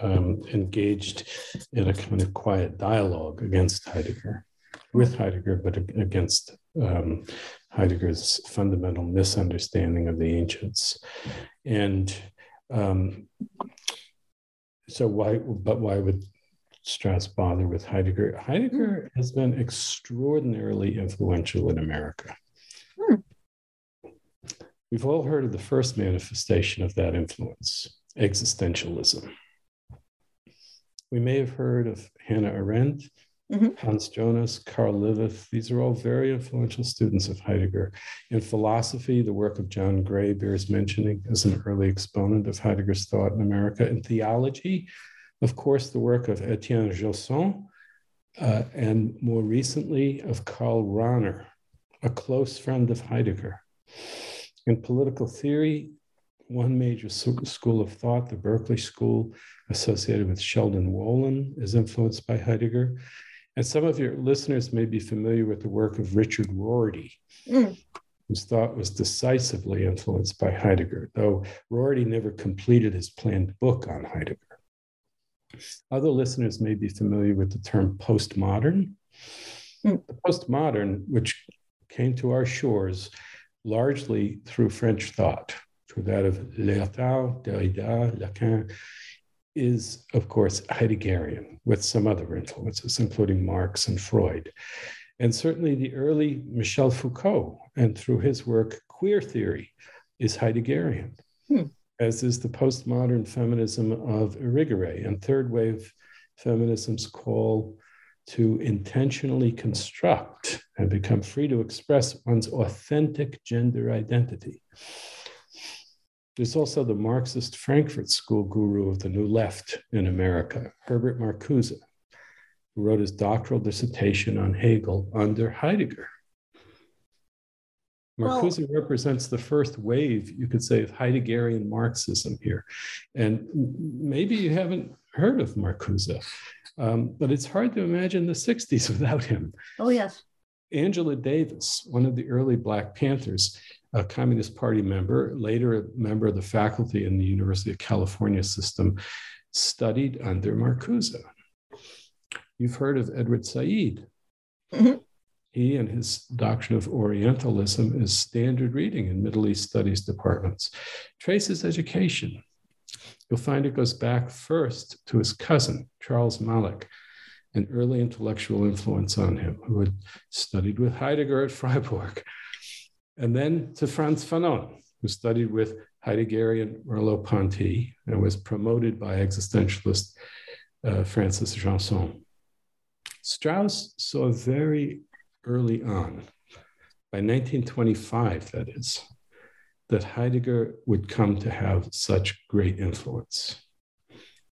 um, engaged in a kind of quiet dialogue against Heidegger, with Heidegger, but against um, Heidegger's fundamental misunderstanding of the ancients. And um, so, why, but why would Strauss bother with Heidegger? Heidegger mm. has been extraordinarily influential in America. Mm. We've all heard of the first manifestation of that influence existentialism. We may have heard of Hannah Arendt, mm-hmm. Hans Jonas, Karl Löwith. These are all very influential students of Heidegger. In philosophy, the work of John Gray bears mentioning as an early exponent of Heidegger's thought in America. In theology, of course, the work of Etienne Gilson, uh, and more recently of Karl Rahner, a close friend of Heidegger. In political theory, one major school of thought, the Berkeley School, associated with Sheldon Wolin, is influenced by Heidegger. And some of your listeners may be familiar with the work of Richard Rorty, mm. whose thought was decisively influenced by Heidegger, though Rorty never completed his planned book on Heidegger. Other listeners may be familiar with the term postmodern. Mm. The postmodern, which came to our shores largely through French thought, through that of Lyotard, Derrida, Lacan, is, of course, Heideggerian, with some other influences, including Marx and Freud. And certainly the early Michel Foucault, and through his work, queer theory is Heideggerian, hmm. As is the postmodern feminism of Irigaray and third wave feminism's call to intentionally construct and become free to express one's authentic gender identity. There's also the Marxist Frankfurt School guru of the New Left in America, Herbert Marcuse, who wrote his doctoral dissertation on Hegel under Heidegger. Marcuse well, represents the first wave, you could say, of Heideggerian Marxism here. And maybe you haven't heard of Marcuse, um, but it's hard to imagine the 60s [LAUGHS] without him.
Oh, yes.
Angela Davis, one of the early Black Panthers, a Communist Party member, later a member of the faculty in the University of California system, studied under Marcuse. You've heard of Edward Said, Mm-hmm. He and his doctrine of Orientalism is standard reading in Middle East studies departments. Traces education. You'll find it goes back first to his cousin, Charles Malik, an early intellectual influence on him, who had studied with Heidegger at [LAUGHS] Freiburg, and then to Frantz Fanon, who studied with Heideggerian Merleau-Ponty and was promoted by existentialist uh, Francis Jeanson. Strauss saw very early on, by 1925, that is, that Heidegger would come to have such great influence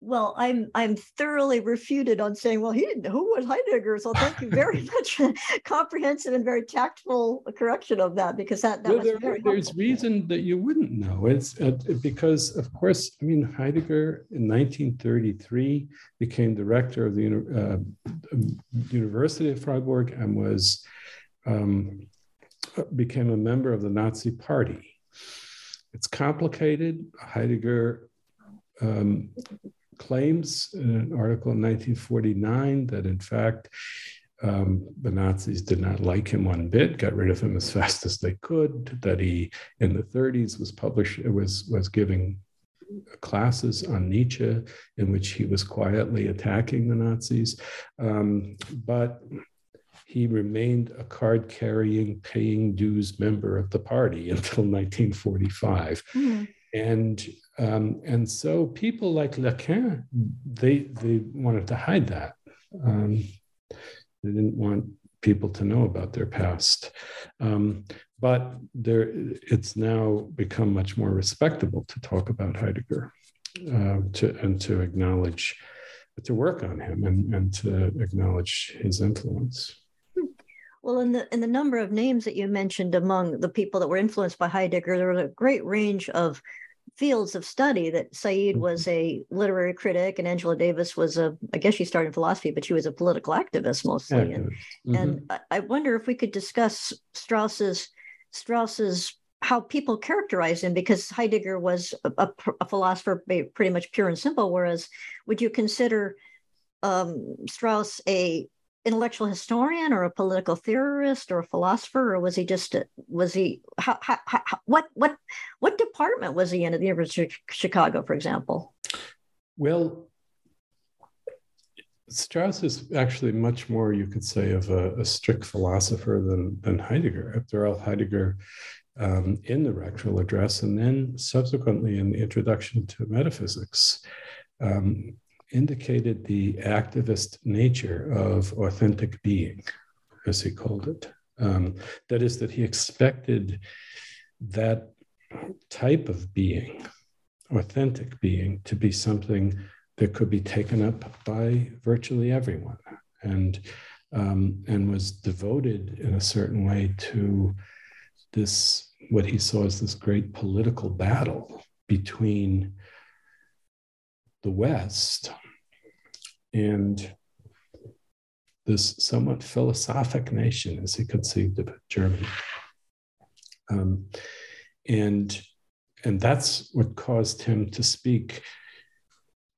well, I'm I'm thoroughly refuted on saying, well, he didn't know who was Heidegger. So thank you very [LAUGHS] much, comprehensive and very tactful correction of that because that, that well, was
there,
very
there's
helpful.
reason that you wouldn't know. It's uh, because, of course, I mean Heidegger in 1933 became director of the uh, University of Freiburg and was um, became a member of the Nazi Party. It's complicated. Heidegger um, claims in an article in 1949 that, in fact, um, the Nazis did not like him one bit, got rid of him as [LAUGHS] fast as they could. That he, in the 30s, was published was was giving classes on Nietzsche in which he was quietly attacking the Nazis, um, but he remained a card-carrying, paying dues member of the party [LAUGHS] until 1945. Mm-hmm. And um, and so people like Lequin, they they wanted to hide that. Um, they didn't want people to know about their past. Um, but there, it's now become much more respectable to talk about Heidegger, uh, to and to acknowledge, to work on him and, and to acknowledge his influence.
Well, in the in the number of names that you mentioned among the people that were influenced by Heidegger, there was a great range of fields of study that Said was mm-hmm. a literary critic and Angela Davis was a, I guess she started in philosophy, but she was a political activist mostly. Activist. And, mm-hmm. and I wonder if we could discuss Strauss's Strauss's how people characterize him because Heidegger was a, a, a philosopher pretty much pure and simple. Whereas, would you consider um, Strauss a intellectual historian or a political theorist or a philosopher or was he just a, was he how, how, how, what what what department was he in at the university of chicago for example?
Well strauss is actually much more you could say of a, a strict philosopher than than heidegger. After all heidegger um, in the rectoral address and then subsequently in the introduction to metaphysics um, indicated the activist nature of authentic being, as he called it. Um, that is, that he expected that type of being, authentic being, to be something that could be taken up by virtually everyone, and um, and was devoted in a certain way to this what he saw as this great political battle between the West and this somewhat philosophic nation as he conceived of Germany. Um, and, and that's what caused him to speak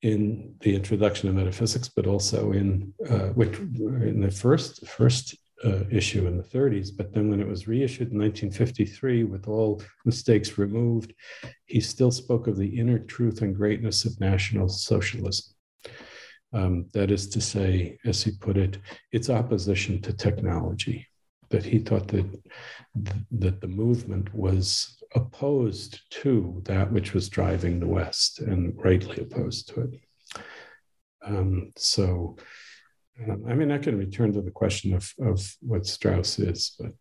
in the introduction of metaphysics, but also in uh, which in the first first uh, issue in the 30s. But then when it was reissued in 1953, with all mistakes removed, he still spoke of the inner truth and greatness of National Socialism. Um, that is to say, as he put it, its opposition to technology. That he thought that that the movement was opposed to that which was driving the West, and rightly opposed to it. Um, so, um, I mean, I can return to the question of of what Strauss is, but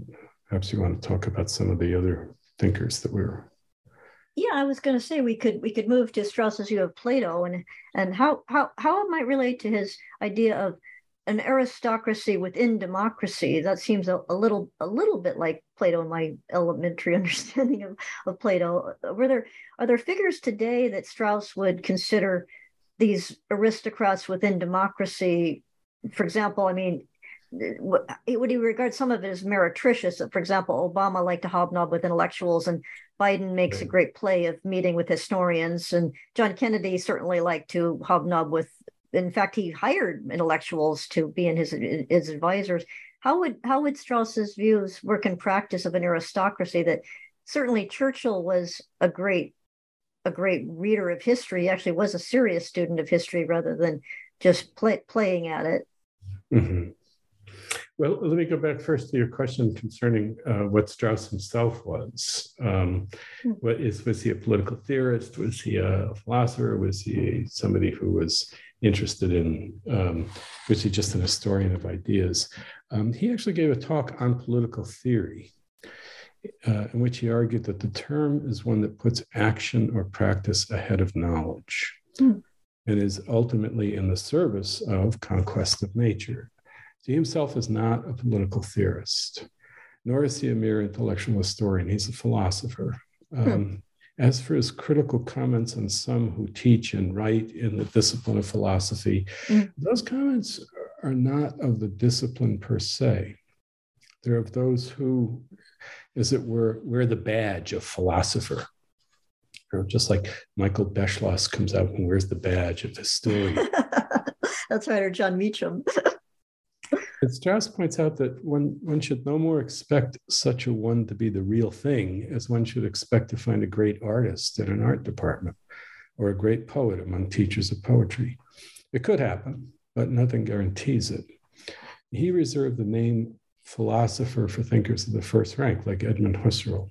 perhaps you want to talk about some of the other thinkers that we were
yeah, I was going to say we could we could move to Strauss's view of Plato and and how how how it might relate to his idea of an aristocracy within democracy. That seems a, a little a little bit like Plato in my elementary [LAUGHS] understanding of, of Plato. Were there are there figures today that Strauss would consider these aristocrats within democracy? For example, I mean, would he regard some of it as meretricious? For example, Obama liked to hobnob with intellectuals, and Biden makes right. a great play of meeting with historians. And John Kennedy certainly liked to hobnob with. In fact, he hired intellectuals to be in his his advisors. how would how would Strauss's views work in practice of an aristocracy that certainly Churchill was a great a great reader of history. He actually was a serious student of history rather than just play, playing at it.
Mm-hmm. Well, let me go back first to your question concerning uh, what Strauss himself was. Um, hmm. what is was he a political theorist? Was he a philosopher? Was he somebody who was interested in? Um, was he just an historian of ideas? Um, he actually gave a talk on political theory, uh, in which he argued that the term is one that puts action or practice ahead of knowledge. Mm. And is ultimately in the service of conquest of nature. He himself is not a political theorist, nor is he a mere intellectual historian. He's a philosopher. Hmm. Um, As for his critical comments on some who teach and write in the discipline of philosophy, mm. those comments are not of the discipline per se. They're of those who, as it were, wear the badge of philosopher. Just like Michael Beschloss comes out and wears the badge of historian. [LAUGHS]
That's right, or Jon Meacham. [LAUGHS]
And Strauss points out that one, one should no more expect such a one to be the real thing as one should expect to find a great artist in an art department or a great poet among teachers of poetry. It could happen, but nothing guarantees it. He reserved the name philosopher for thinkers of the first rank, like Edmund Husserl.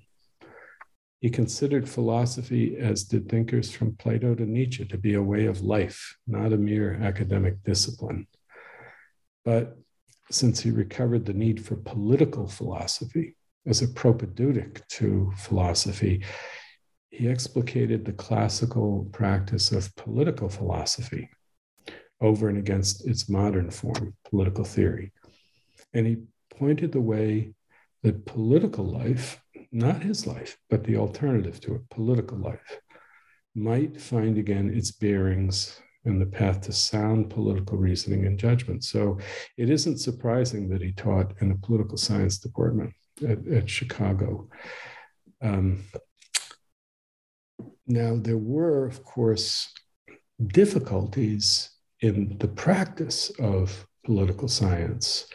He considered philosophy, as did thinkers from Plato to Nietzsche, to be a way of life, not a mere academic discipline. But since he recovered the need for political philosophy as a propedeutic to philosophy, he explicated the classical practice of political philosophy over and against its modern form, political theory. And he pointed the way that political life, not his life, but the alternative to it, political life, might find again its bearings and the path to sound political reasoning and judgment. So it isn't surprising that he taught in the political science department at, at Chicago. Um, now, there were, of course, difficulties in the practice of political science.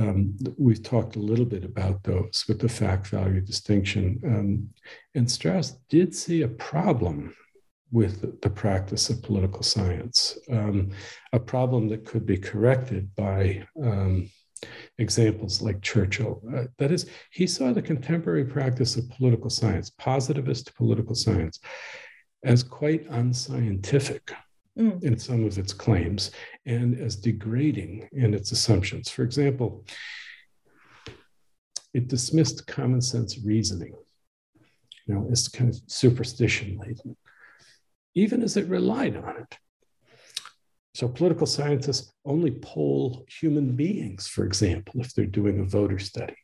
Um, we've talked a little bit about those with the fact value distinction. Um, and Strauss did see a problem with the practice of political science, um, a problem that could be corrected by um, examples like Churchill. Uh, that is, he saw the contemporary practice of political science, positivist political science, as quite unscientific mm. in some of its claims and as degrading in its assumptions. For example, it dismissed common sense reasoning, you know, as kind of superstition laden even as it relied on it. So, political scientists only poll human beings, for example, if they're doing a voter study.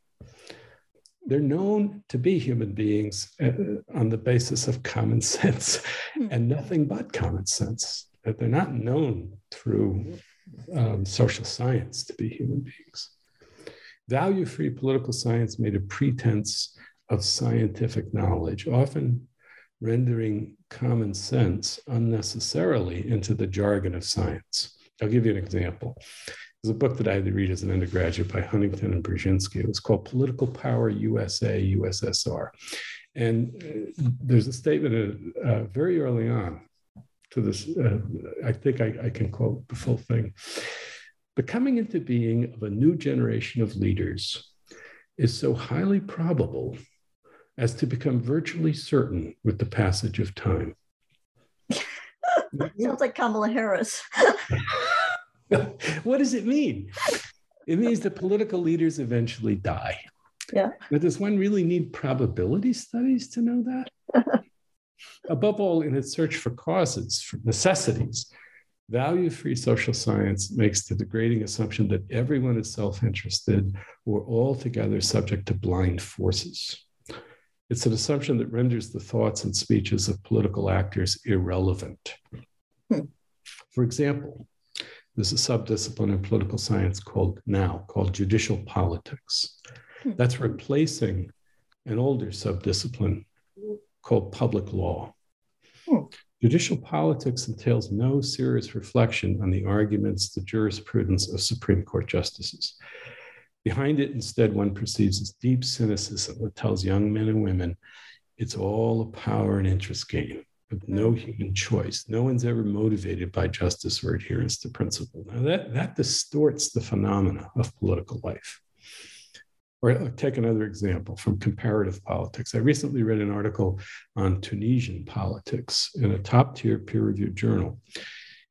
They're known to be human beings uh, on the basis of common [LAUGHS] sense hmm. and nothing but common sense. They're not known through um, social science to be human beings. Value free political science made a pretense of scientific knowledge, often rendering common sense unnecessarily into the jargon of science. I'll give you an example. There's a book that I had to read as an undergraduate by Huntington and Brzezinski. It was called Political Power USA USSR. And uh, there's a statement uh, very early on to this. Uh, I think I, I can quote the full thing. The coming into being of a new generation of leaders is so highly probable as to become virtually certain with the passage of time. [LAUGHS]
Sounds like Kamala Harris. [LAUGHS]
what does it mean? It means that political leaders eventually die.
Yeah.
But does one really need probability studies to know that? [LAUGHS] Above all, in its search for causes, for necessities, value free social science makes the degrading assumption that everyone is self interested or altogether subject to blind forces. It's an assumption that renders the thoughts and speeches of political actors irrelevant. Hmm. For example, there's a subdiscipline in political science called now called judicial politics. Hmm. That's replacing an older subdiscipline called public law. Hmm. Judicial politics entails no serious reflection on the arguments, the jurisprudence of Supreme Court justices. Behind it, instead, one perceives this deep cynicism that tells young men and women it's all a power and interest game with no hmm. human choice. No one's ever motivated by justice or adherence to principle. Now, that, that distorts the phenomena of political life. Or I'll take another example from comparative politics. I recently read an article on Tunisian politics in a top tier peer reviewed journal.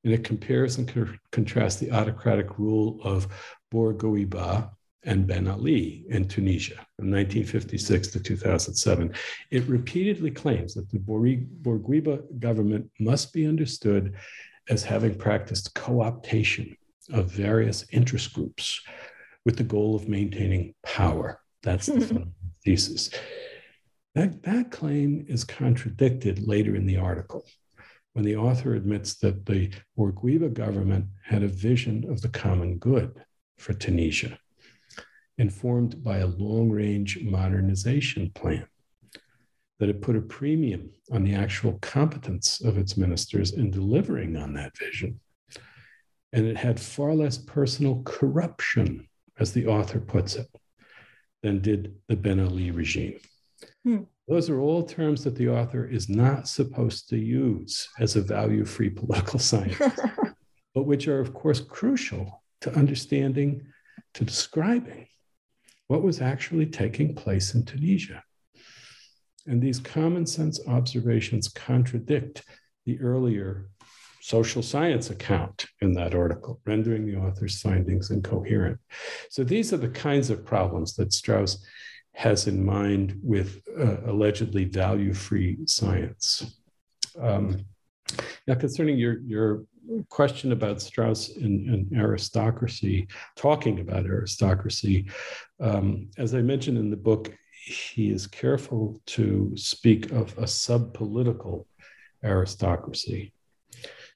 And it compares and co- contrasts the autocratic rule of Bourguiba and Ben Ali in Tunisia from 1956 to 2007. It repeatedly claims that the Bourguiba government must be understood as having practiced co optation of various interest groups with the goal of maintaining power. That's the [LAUGHS] thesis. That, that claim is contradicted later in the article when the author admits that the Bourguiba government had a vision of the common good for Tunisia informed by a long range modernization plan, that it put a premium on the actual competence of its ministers in delivering on that vision. And it had far less personal corruption, as the author puts it, than did the Ben Ali regime. Hmm. Those are all terms that the author is not supposed to use as a value free political [LAUGHS] scientist, but which are, of course, crucial to understanding, to describing what was actually taking place in Tunisia. And these common sense observations contradict the earlier social science account in that article, rendering the author's findings incoherent. So these are the kinds of problems that Strauss has in mind with uh, allegedly value free science. Um, now, concerning your, your question about Strauss and, and aristocracy, talking about aristocracy, um, as I mentioned in the book, he is careful to speak of a sub-political aristocracy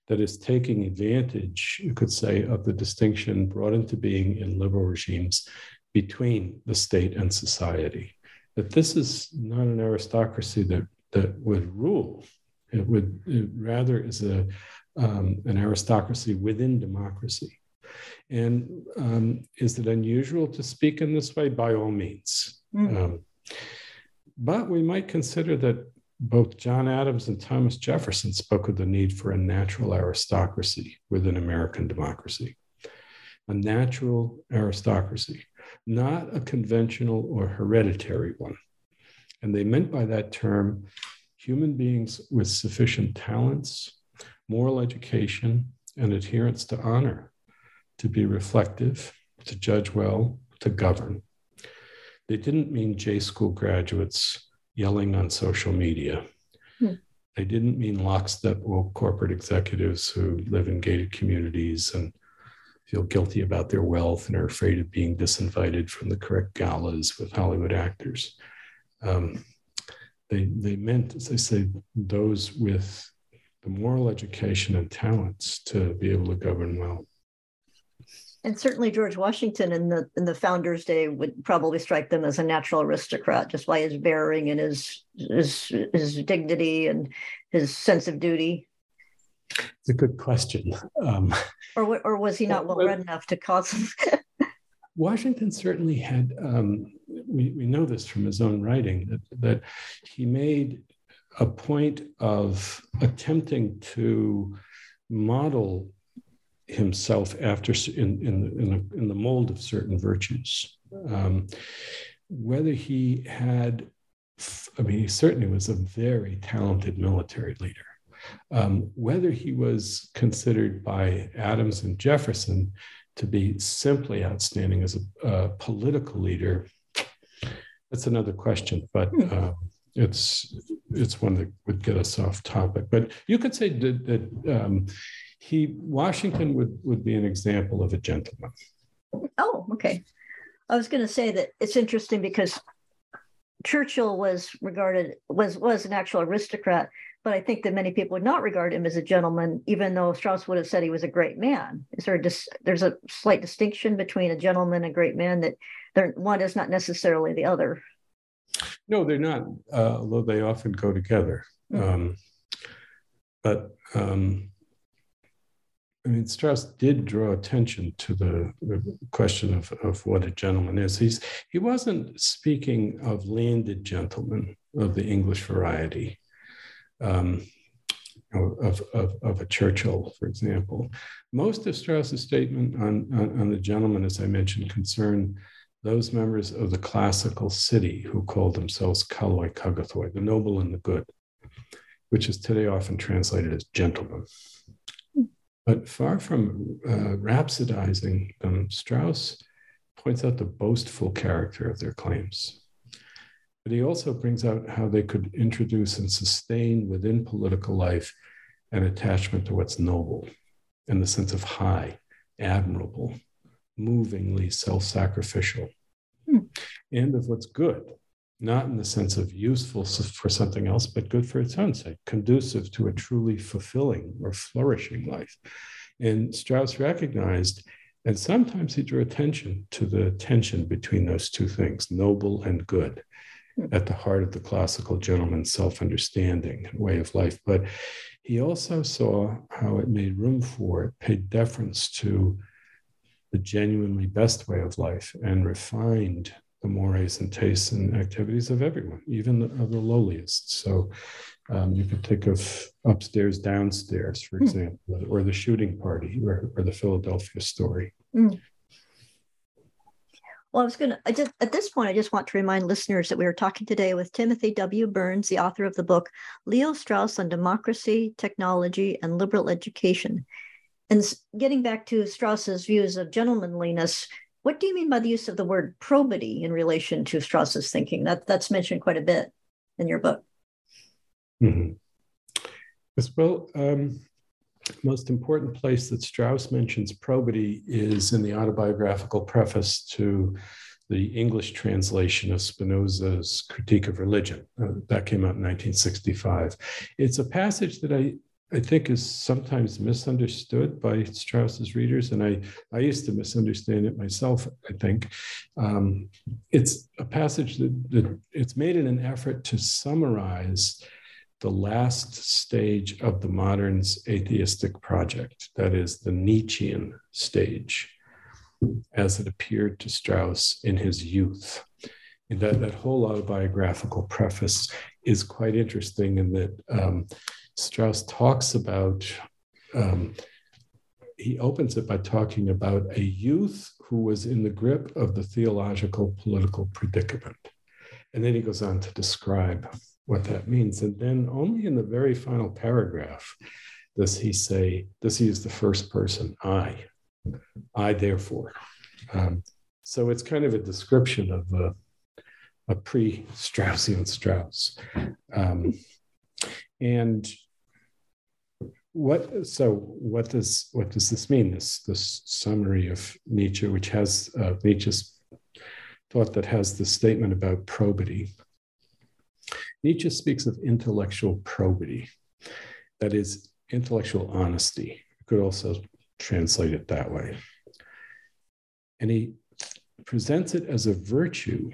that is taking advantage, you could say, of the distinction brought into being in liberal regimes between the state and society. That this is not an aristocracy that, that would rule. It would it rather is a um, an aristocracy within democracy. And um, is it unusual to speak in this way? By all means. Mm. Um, but we might consider that both John Adams and Thomas Jefferson spoke of the need for a natural aristocracy within American democracy. A natural aristocracy, not a conventional or hereditary one. And they meant by that term human beings with sufficient talents, moral education, and adherence to honor to be reflective, to judge well, to govern. They didn't mean J school graduates yelling on social media. Hmm. They didn't mean lockstep woke corporate executives who live in gated communities and feel guilty about their wealth and are afraid of being disinvited from the correct galas with Hollywood actors. Um, they, they meant, as I say, those with the moral education and talents to be able to govern well.
And certainly George Washington in the in the Founders' Day would probably strike them as a natural aristocrat just by his bearing and his his his dignity and his sense of duty.
It's a good question. Um,
or or was he not well read enough to cause? [LAUGHS]
Washington certainly had. Um, we we know this from his own writing that that he made a point of attempting to model himself after in, in, in, a, in the mold of certain virtues. Um, whether he had, I mean, he certainly was a very talented military leader. Um, whether he was considered by Adams and Jefferson to be simply outstanding as a, political leader, that's another question. But um, it's it's one that would get us off topic. But you could say that, that um, he Washington would would be an example of a gentleman.
Oh, okay. I was going to say that it's interesting because Churchill was regarded was was an actual aristocrat, but I think that many people would not regard him as a gentleman, even though Strauss would have said he was a great man. Is there a dis, there's a slight distinction between a gentleman and a great man that one is not necessarily the other.
No, they're not, uh, although they often go together. Mm-hmm. Um, but um, I mean, Strauss did draw attention to the, question of, of what a gentleman is. He's he wasn't speaking of landed gentlemen of the English variety, um, of, of, of a Churchill, for example. Most of Strauss's statement on, on, on the gentleman, as I mentioned, concern those members of the classical city who called themselves kaloi kagathoi, the noble and the good, which is today often translated as gentlemen. But far from uh, rhapsodizing them, Strauss points out the boastful character of their claims. But he also brings out how they could introduce and sustain within political life an attachment to what's noble and the sense of high, admirable, movingly self sacrificial, hmm. and of what's good, not in the sense of useful for something else, but good for its own sake, conducive to a truly fulfilling or flourishing life. And Strauss recognized, and sometimes he drew attention to the tension between those two things, noble and good, hmm. at the heart of the classical gentleman's self understanding and way of life. But he also saw how it made room for, it paid deference to the genuinely best way of life and refined the mores and tastes and activities of everyone, even the, of the lowliest. So um, you could think of upstairs, downstairs, for hmm. example, mm. or the shooting party or, or the Philadelphia story. Mm.
Well, I was going to, I just, at this point, I just want to remind listeners that we are talking today with Timothy W. Burns, the author of the book Leo Strauss on Democracy, Technology, and Liberal Education. And getting back to Strauss's views of gentlemanliness, what do you mean by the use of the word probity in relation to Strauss's thinking? That that's mentioned quite a bit in your book.
Mm-hmm. Yes, well, um, most important place that Strauss mentions probity is in the autobiographical preface to the English translation of Spinoza's Critique of Religion. Uh, that came out in 1965. It's a passage that I I think is sometimes misunderstood by Strauss's readers, and I, I used to misunderstand it myself. I think um, it's a passage that, that it's made in an effort to summarize the last stage of the modern's atheistic project, that is the Nietzschean stage, as it appeared to Strauss in his youth. And that, that whole autobiographical preface is quite interesting in that um, Strauss talks about, um, he opens it by talking about a youth who was in the grip of the theological political predicament. And then he goes on to describe what that means. And then only in the very final paragraph does he say, does he use the first person, I, I therefore. Um, so it's kind of a description of a, a pre Straussian Strauss. Um, and what so what does what does this mean this this summary of nietzsche which has uh, nietzsche's thought that has the statement about probity? Nietzsche speaks of intellectual probity that is intellectual honesty. You could also translate it that way. And he presents it as a virtue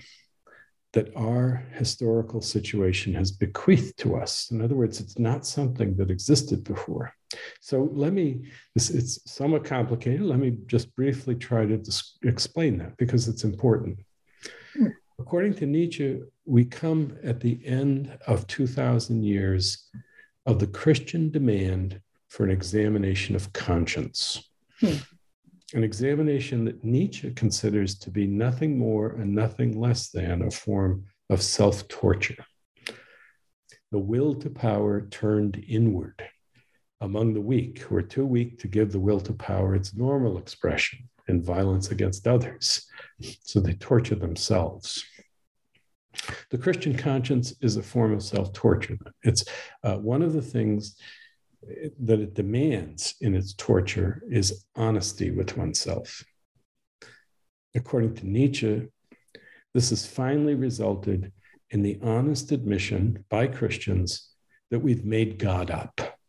that our historical situation has bequeathed to us. In other words, it's not something that existed before. So let me, this, it's somewhat complicated. Let me just briefly try to dis- explain that because it's important. According to Nietzsche, we come at the end of 2,000 years of the Christian demand for an examination of conscience. Mm an examination that Nietzsche considers to be nothing more and nothing less than a form of self torture. The will to power turned inward among the weak, who are too weak to give the will to power its normal expression in violence against others. So they torture themselves. The Christian conscience is a form of self torture. It's uh, one of the things that it demands in its torture is honesty with oneself. According to Nietzsche, this has finally resulted in the honest admission by Christians that we've made God up,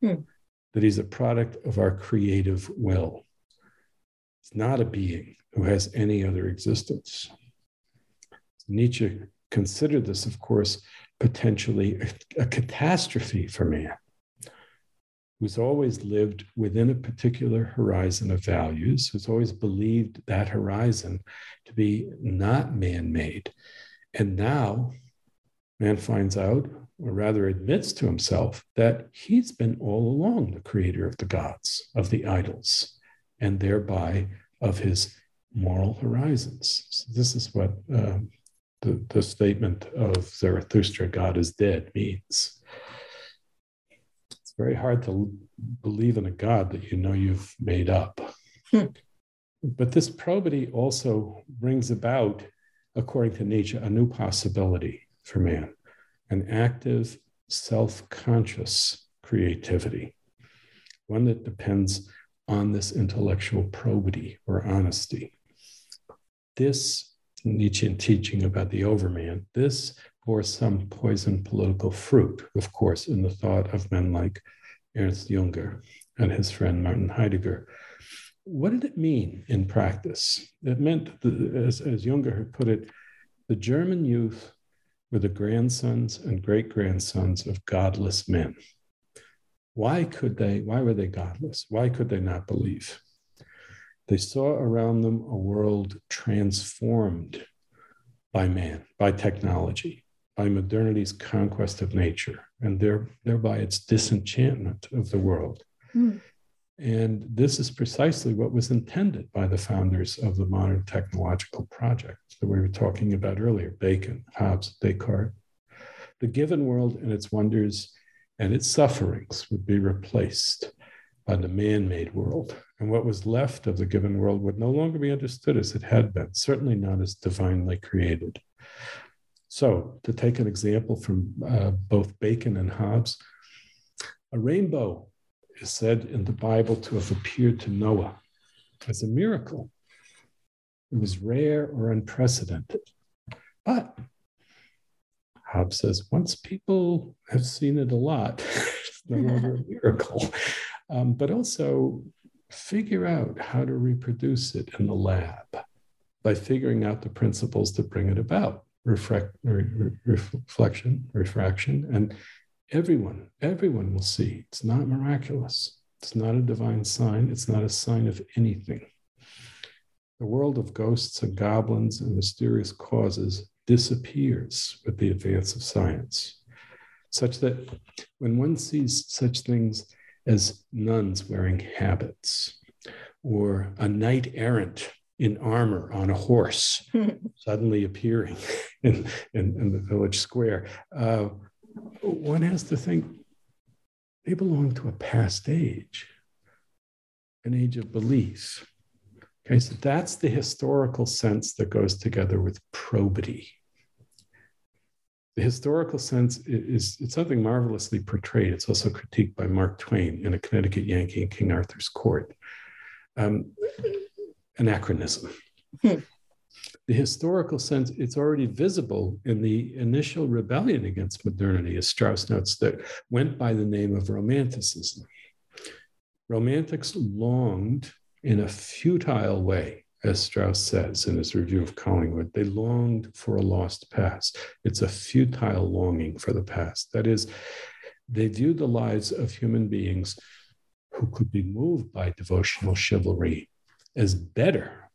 hmm. that he's a product of our creative will. It's not a being who has any other existence. Nietzsche considered this, of course, potentially a, a catastrophe for man who's always lived within a particular horizon of values, who's always believed that horizon to be not man made. And now man finds out, or rather admits to himself, that he's been all along the creator of the gods, of the idols, and thereby of his moral horizons. So this is what um, the, the statement of Zarathustra, God is dead, means. Very hard to believe in a God that you know you've made up. Hmm. But this probity also brings about, according to Nietzsche, a new possibility for man an active, self conscious creativity, one that depends on this intellectual probity or honesty. This Nietzschean teaching about the overman, this bore some poisoned political fruit, of course, in the thought of men like Ernst Junger and his friend Martin Heidegger. What did it mean in practice? It meant, that, as, as Junger had put it, the German youth were the grandsons and great grandsons of godless men. Why could they, why were they godless? Why could they not believe? They saw around them a world transformed by man, by technology, by modernity's conquest of nature, and there, thereby its disenchantment of the world. Mm. And this is precisely what was intended by the founders of the modern technological project that we were talking about earlier Bacon, Hobbes, Descartes. The given world and its wonders and its sufferings would be replaced by the man made world. And what was left of the given world would no longer be understood as it had been, certainly not as divinely created. So, to take an example from uh, both Bacon and Hobbes, a rainbow is said in the Bible to have appeared to Noah as a miracle. It was rare or unprecedented. But Hobbes says once people have seen it a lot, [LAUGHS] it's no longer a miracle. Um, but also figure out how to reproduce it in the lab by figuring out the principles that bring it about reflect, re, reflection, refraction, and everyone, everyone will see it's not miraculous. It's not a divine sign. It's not a sign of anything. The world of ghosts and goblins and mysterious causes disappears with the advance of science, such that when one sees such things as nuns wearing habits or a knight errant in armor on a horse [LAUGHS] suddenly appearing [LAUGHS] in, in, in, the village square, uh, one has to think they belong to a past age, an age of belief. Okay, so that's the historical sense that goes together with probity. The historical sense is, it's something marvelously portrayed. It's also critiqued by Mark Twain in A Connecticut Yankee in King Arthur's Court. Um, anachronism. Hmm the historical sense, it's already visible in the initial rebellion against modernity, as Strauss notes, that went by the name of Romanticism. Romantics longed in a futile way, as Strauss says in his review of Collingwood, they longed for a lost past. It's a futile longing for the past. That is, they viewed the lives of human beings who could be moved by devotional chivalry as better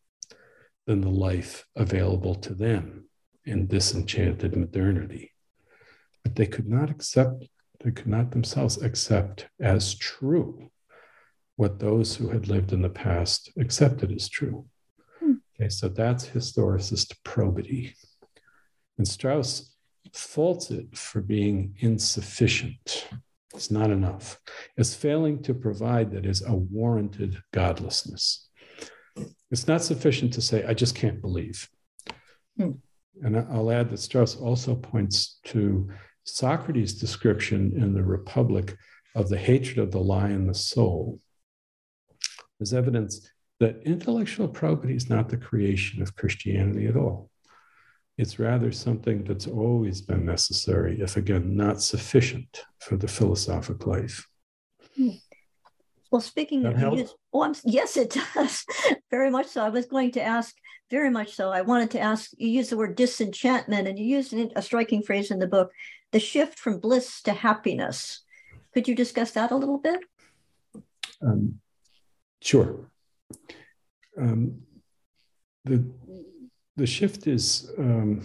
than the life available to them in disenchanted modernity. But they could not accept, they could not themselves accept as true what those who had lived in the past accepted as true. Hmm. Okay, so that's historicist probity. And Strauss faults it for being insufficient. It's not enough. It's failing to provide that is a warranted godlessness. It's not sufficient to say, I just can't believe. Hmm. And I'll add that Strauss also points to Socrates' description in the Republic of the hatred of the lie in the soul as evidence that intellectual probity is not the creation of Christianity at all. It's rather something that's always been necessary, if again, not sufficient for the philosophic life.
Hmm. Well, speaking that of use, oh, I'm, yes, it [LAUGHS] does very much so. I was going to ask very much so. I wanted to ask. You use the word disenchantment, and you used a striking phrase in the book: the shift from bliss to happiness. Could you discuss that a little bit?
Um, sure. Um, the, the shift is um,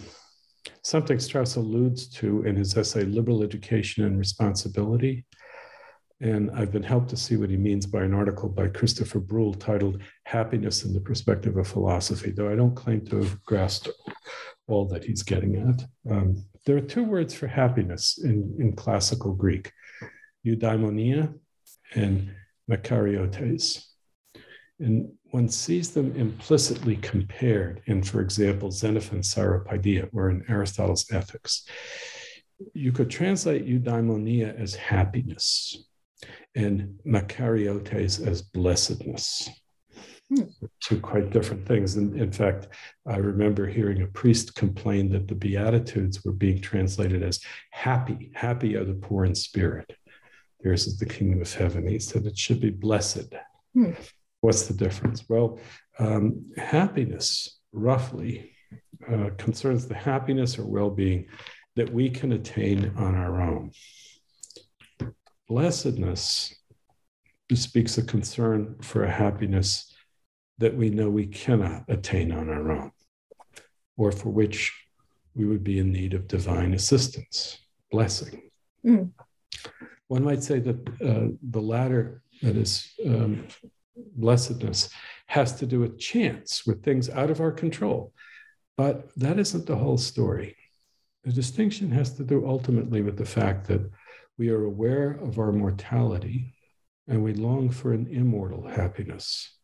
something Strauss alludes to in his essay, Liberal Education and Responsibility. And I've been helped to see what he means by an article by Christopher Bruell titled Happiness in the Perspective of Philosophy, though I don't claim to have grasped all that he's getting at. Um, there are two words for happiness in, in classical Greek eudaimonia and makariotes. And one sees them implicitly compared in, for example, Xenophon's Cyropaedia or in Aristotle's Ethics. You could translate eudaimonia as happiness and makariotes as blessedness. Hmm. Two quite different things. And in fact, I remember hearing a priest complain that the Beatitudes were being translated as happy. Happy are the poor in spirit. Yours is the kingdom of heaven. He said it should be blessed. Hmm. What's the difference? Well, um, happiness, roughly, uh, concerns the happiness or well being that we can attain on our own. Blessedness speaks a concern for a happiness that we know we cannot attain on our own, or for which we would be in need of divine assistance, blessing. Mm. One might say that uh, the latter, that is, um, blessedness, has to do with chance, with things out of our control. But that isn't the whole story. The distinction has to do ultimately with the fact that we are aware of our mortality and we long for an immortal happiness.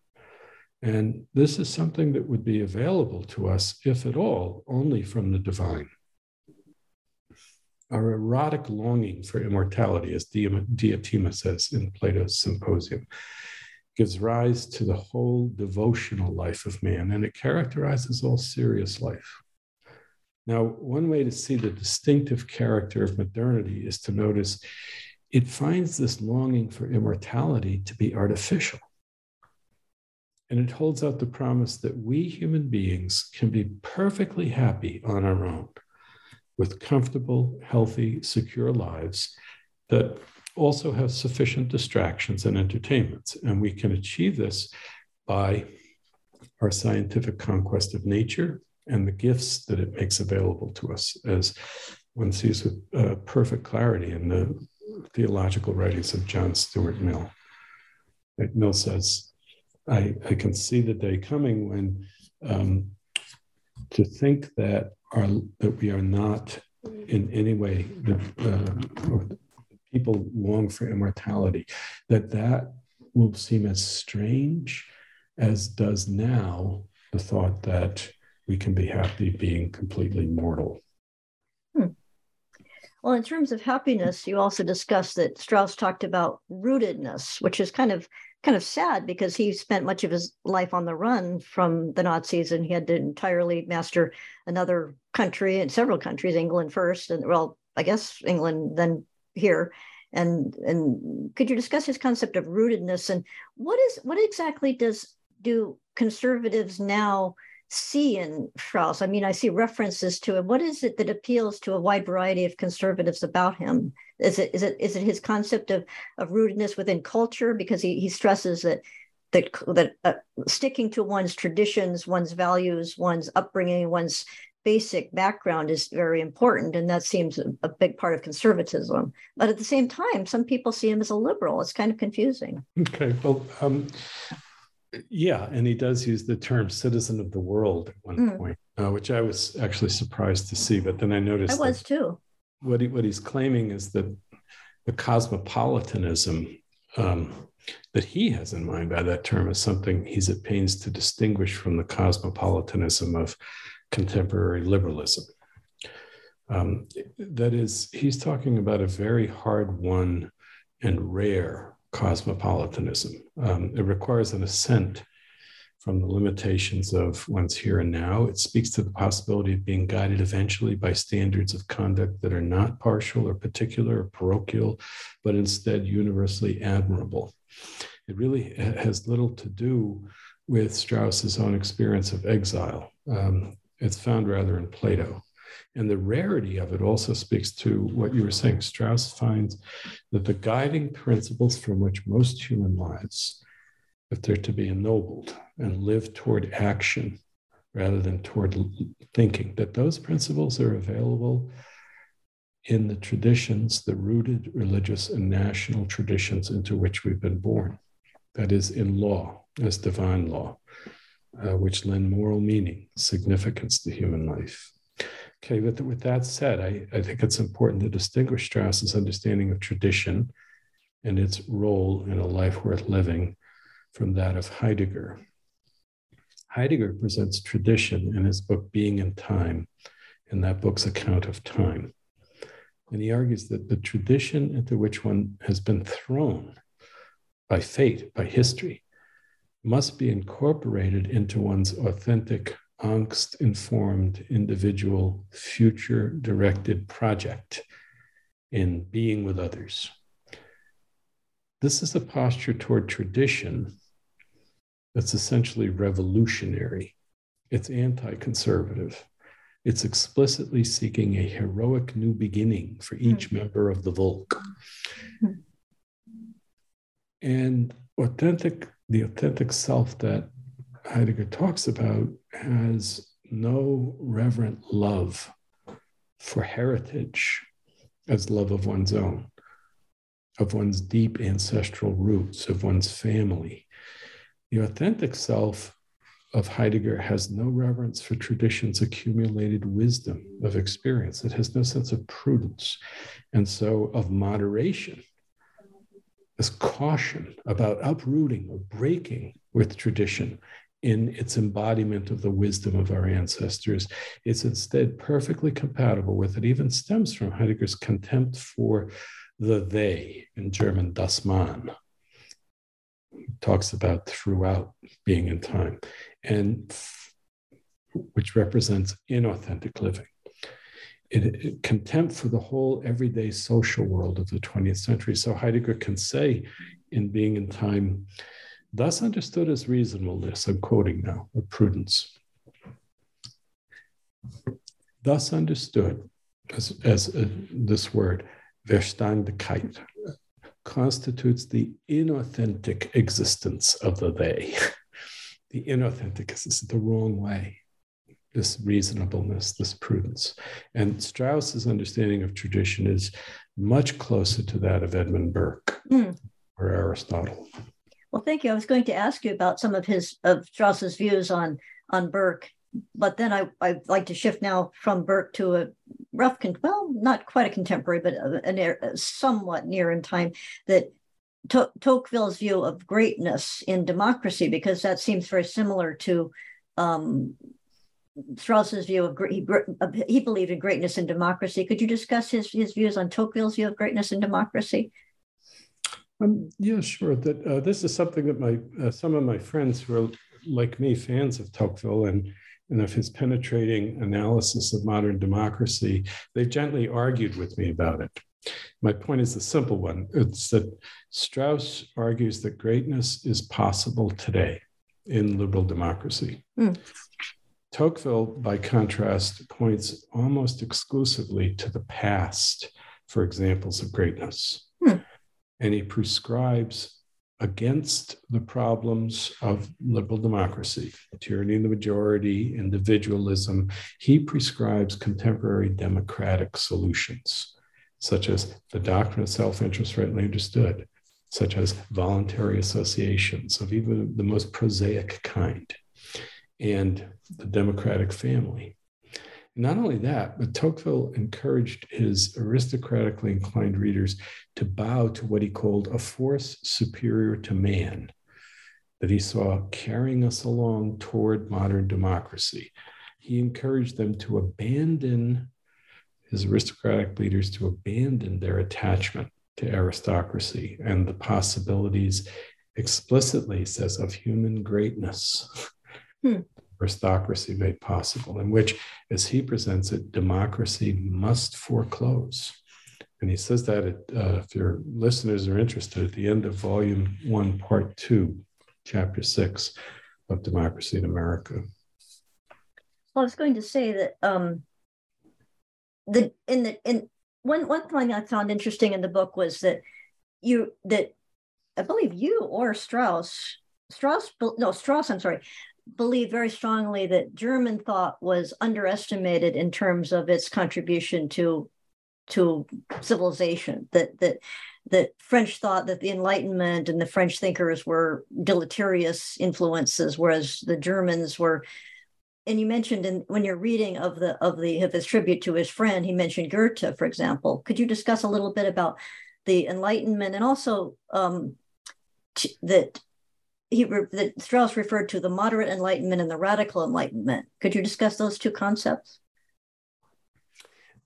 And this is something that would be available to us, if at all, only from the divine. Our erotic longing for immortality, as Diotima says in Plato's Symposium, gives rise to the whole devotional life of man, and it characterizes all serious life. Now, one way to see the distinctive character of modernity is to notice it finds this longing for immortality to be artificial. And it holds out the promise that we human beings can be perfectly happy on our own with comfortable, healthy, secure lives that also have sufficient distractions and entertainments. And we can achieve this by our scientific conquest of nature and the gifts that it makes available to us, as one sees with uh, perfect clarity in the theological writings of John Stuart Mill. Mill says, I, I can see the day coming when um, to think that our that we are not in any way the uh, people long for immortality that that will seem as strange as does now the thought that we can be happy being completely mortal
hmm. well in terms of happiness you also discussed that strauss talked about rootedness which is kind of kind of sad because he spent much of his life on the run from the Nazis and he had to entirely master another country and several countries, England first, and well, I guess England, then here. And and could you discuss his concept of rootedness and what is what exactly does do conservatives now see in Strauss? I mean, I see references to him. What is it that appeals to a wide variety of conservatives about him? Is it is it is it his concept of of rootedness within culture? Because he he stresses that that that uh, sticking to one's traditions, one's values, one's upbringing, one's basic background is very important, and that seems a, a, big part of conservatism. But at the same time, some people see him as a liberal. It's kind of confusing.
Okay, well, um, yeah, and he does use the term "citizen of the world" at one mm. point, uh, which I was actually surprised to see. But then I noticed
I was too.
What he, what he's claiming is that the cosmopolitanism um, that he has in mind by that term is something he's at pains to distinguish from the cosmopolitanism of contemporary liberalism. Um, that is, he's talking about a very hard won and rare cosmopolitanism. Um, it requires an ascent from the limitations of one's here and now. It speaks to the possibility of being guided eventually by standards of conduct that are not partial or particular or parochial, but instead universally admirable. It really has little to do with Strauss's own experience of exile. Um, it's found rather in Plato. And the rarity of it also speaks to what you were saying. Strauss finds that the guiding principles from which most human lives, if they're to be ennobled and live toward action rather than toward thinking, that those principles are available in the traditions, the rooted religious and national traditions into which we've been born. That is, in law, as divine law, uh, which lend moral meaning, significance to human life. Okay, with, with that said, I, I think it's important to distinguish Strauss's understanding of tradition and its role in a life worth living from that of Heidegger. Heidegger presents tradition in his book Being and Time, in that book's account of time. And he argues that the tradition into which one has been thrown by fate, by history, must be incorporated into one's authentic, angst informed, individual, future directed project in being with others. This is a posture toward tradition that's essentially revolutionary. It's anti conservative. It's explicitly seeking a heroic new beginning for each mm. member of the Volk. Mm. And authentic, the authentic self that Heidegger talks about has no reverent love for heritage as love of one's own, of one's deep ancestral roots, of one's family. The authentic self of Heidegger has no reverence for tradition's accumulated wisdom of experience. It has no sense of prudence and so of moderation, this caution about uprooting or breaking with tradition in its embodiment of the wisdom of our ancestors. It's instead perfectly compatible with it, even stems from Heidegger's contempt for the they in German, das Man, talks about throughout being and time and which represents inauthentic living. It, it, contempt for the whole everyday social world of the 20th century. So Heidegger can say in Being and Time, thus understood as reasonableness, I'm quoting now, or prudence. Thus understood as, as uh, this word, Verständigkeit, constitutes the inauthentic existence of the they. [LAUGHS] the inauthentic is the wrong way, this reasonableness, this prudence. And Strauss's understanding of tradition is much closer to that of Edmund Burke mm. or Aristotle.
Well, thank you. I was going to ask you about some of his of Strauss's views on on Burke, but then I I'd like to shift now from Burke to a rough, con- well, not quite a contemporary, but a, a, a somewhat near in time that to- Tocqueville's view of greatness in democracy, because that seems very similar to um, Strauss's view of he, he believed in greatness in democracy. Could you discuss his his views on Tocqueville's view of greatness in democracy?
Um, yeah, sure. That uh, this is something that my uh, some of my friends who are like me fans of Tocqueville and and of his penetrating analysis of modern democracy, they've gently argued with me about it. My point is a simple one it's that Strauss argues that greatness is possible today in liberal democracy. Mm. Tocqueville, by contrast, points almost exclusively to the past for examples of greatness. Mm. And he prescribes against the problems of liberal democracy, tyranny of the majority, individualism. He prescribes contemporary democratic solutions such as the doctrine of self interest rightly understood, such as voluntary associations of even the most prosaic kind, and the democratic family. Not only that, but Tocqueville encouraged his aristocratically inclined readers to bow to what he called a force superior to man that he saw carrying us along toward modern democracy. He encouraged them to abandon his aristocratic leaders to abandon their attachment to aristocracy and the possibilities explicitly says of human greatness hmm. Aristocracy made possible in which as he presents it democracy must foreclose. And he says that at, uh, if your listeners are interested at the end of volume one part two chapter six of democracy in america.
Well i was going to say that um, the in the in one one thing I found interesting in the book was that you that I believe you or Strauss Strauss no Strauss I'm sorry believed very strongly that German thought was underestimated in terms of its contribution to to civilization that that that French thought that the Enlightenment and the French thinkers were deleterious influences, whereas the Germans were. And you mentioned in when you're reading of the of the of his tribute to his friend, he mentioned Goethe, for example. Could you discuss a little bit about the Enlightenment and also um, that he that Strauss referred to the moderate Enlightenment and the radical Enlightenment? Could you discuss those two concepts?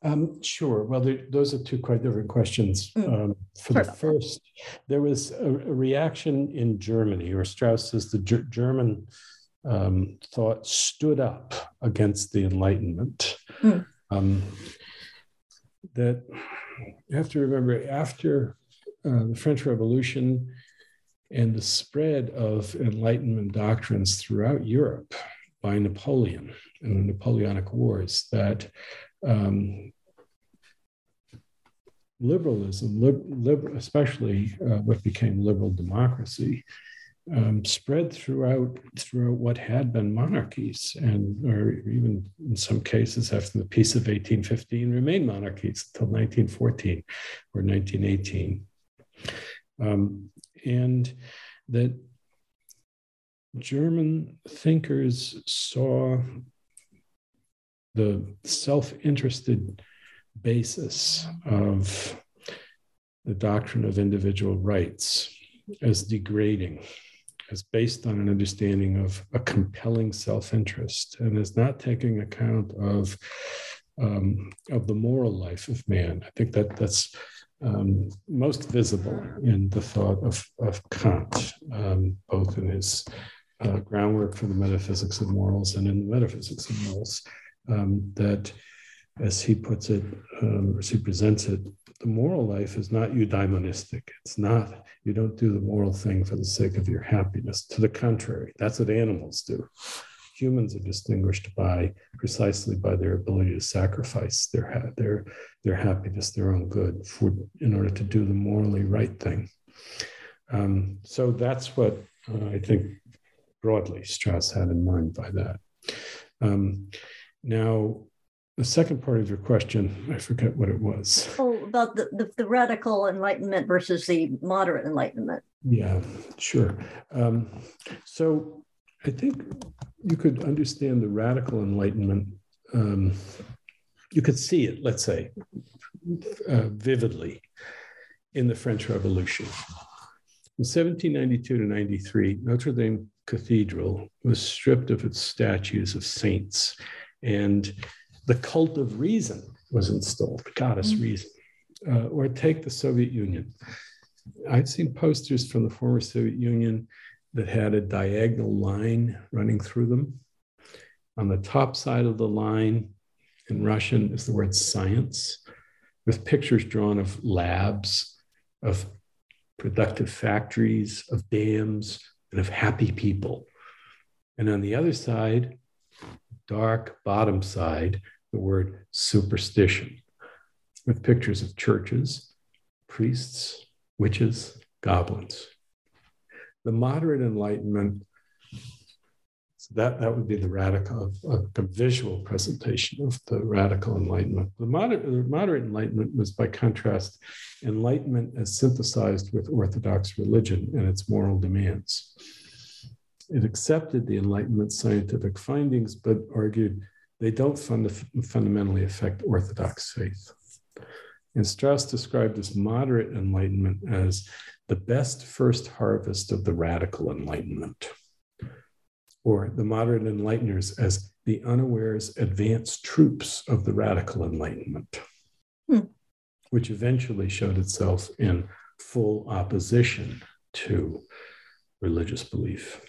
Um, sure. Well, those are two quite different questions. Mm. Um, for the first, there was a, a, reaction in Germany, or Strauss says the G- German um, thought stood up against the Enlightenment. Mm. that you have to remember after uh, the French Revolution and the spread of Enlightenment doctrines throughout Europe by Napoleon and the Napoleonic Wars, that um, liberalism, lib, especially uh, what became liberal democracy, um, spread throughout throughout what had been monarchies, and or even in some cases after the peace of 1815 remained monarchies until 1914 or 1918, um, and that German thinkers saw the self-interested basis of the doctrine of individual rights as degrading, as based on an understanding of a compelling self-interest, and as not taking account of um, of the moral life of man. I think that that's um, most visible in the thought of, of Kant, um, both in his uh, groundwork for the metaphysics of morals and in the metaphysics of morals, um, that as he puts it, um, as he presents it, the moral life is not eudaimonistic. It's not, you don't do the moral thing for the sake of your happiness. To the contrary, that's what animals do. Humans are distinguished by precisely by their ability to sacrifice their, their, their happiness, their own good, for, in order to do the morally right thing. Um, so that's what uh, I think broadly Strauss had in mind by that. Um, now, the second part of your question, I forget what it was.
Oh, about the, the, the radical enlightenment versus the moderate enlightenment.
Yeah, sure. Um, so I think you could understand the radical enlightenment. Um, you could see it, let's say, uh, vividly in the French Revolution. In 1792 to 93, Notre Dame Cathedral was stripped of its statues of saints. And the cult of reason was installed, the goddess mm-hmm. reason. Uh, or take the Soviet Union. I've seen posters from the former Soviet Union that had a diagonal line running through them. On the top side of the line in Russian is the word science, with pictures drawn of labs, of productive factories, of dams, and of happy people. And on the other side, dark bottom side, the word superstition with pictures of churches, priests, witches, goblins. The moderate enlightenment, so that, that would be the radical, a visual presentation of the radical enlightenment. The moderate, the moderate enlightenment was, by contrast, enlightenment as synthesized with Orthodox religion and its moral demands. It accepted the Enlightenment scientific findings, but argued they don't fund fundamentally affect Orthodox faith. And Strauss described this moderate enlightenment as the best first harvest of the radical enlightenment, or the moderate enlighteners as the unawares advanced troops of the radical enlightenment, hmm. which eventually showed itself in full opposition to religious belief.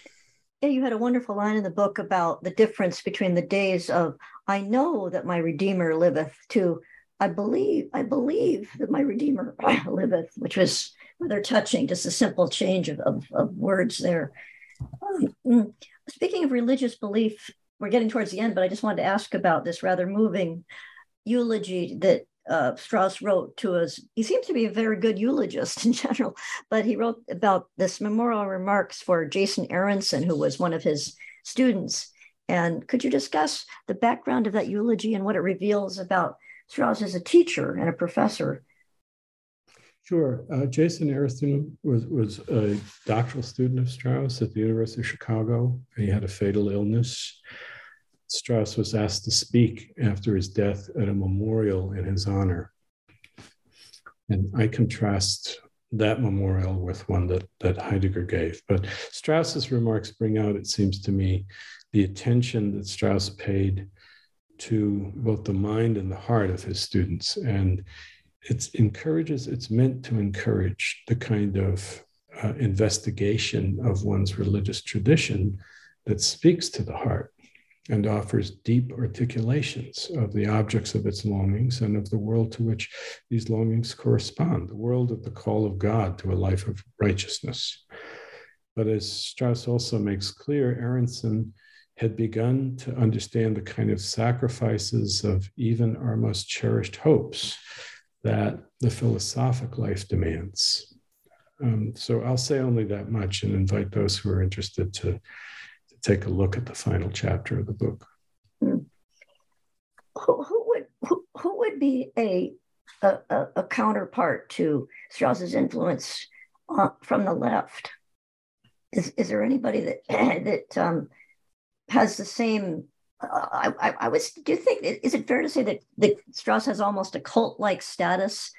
Yeah, you had a wonderful line in the book about the difference between the days of I know that my Redeemer liveth to I believe, I believe that my Redeemer [LAUGHS] liveth, which was rather touching, just a simple change of, of, of words there. Um, mm, speaking of religious belief, we're getting towards the end, but I just wanted to ask about this rather moving. eulogy that uh, Strauss wrote to us. He seems to be a very good eulogist [LAUGHS] in general, but he wrote about this memorial remarks for Jason Aronson, who was one of his students. And could you discuss the background of that eulogy and what it reveals about Strauss as a teacher and a professor?
Sure. Uh, Jason Aronson was, was a doctoral student of Strauss at the University of Chicago. He had a fatal illness. Strauss was asked to speak after his death at a memorial in his honor. And I contrast that memorial with one that, that Heidegger gave. But Strauss's remarks bring out, it seems to me, the attention that Strauss paid to both the mind and the heart of his students. And it encourages, it's meant to encourage the kind of uh, investigation of one's religious tradition that speaks to the heart and offers deep articulations of the objects of its longings and of the world to which these longings correspond, the world of the call of God to a life of righteousness. But as Strauss also makes clear, Aronson had begun to understand the kind of sacrifices of even our most cherished hopes that the philosophic life demands. Um, so I'll say only that much and invite those who are interested to to take a look at the final chapter of the book.
Hmm. Who, would who, would be a, a, a counterpart to Strauss's influence from the left? Is is there anybody that [CLEARS THROAT] that um, has the same? Uh, I, I was. Do you think is it fair to say that that Strauss has almost a cult like status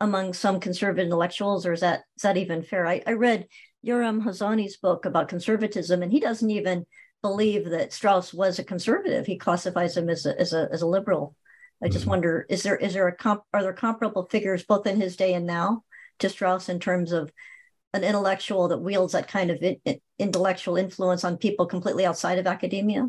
among some conservative intellectuals, or is that is that even fair? I, I read Yoram Hazony's book about conservatism, and he doesn't even believe that Strauss was a conservative. He classifies him as a, as a, as a liberal. I just mm-hmm. wonder, is there is there a comp, are there comparable figures both in his day and now to Strauss in terms of an intellectual that wields that kind of in, intellectual influence on people completely outside of academia?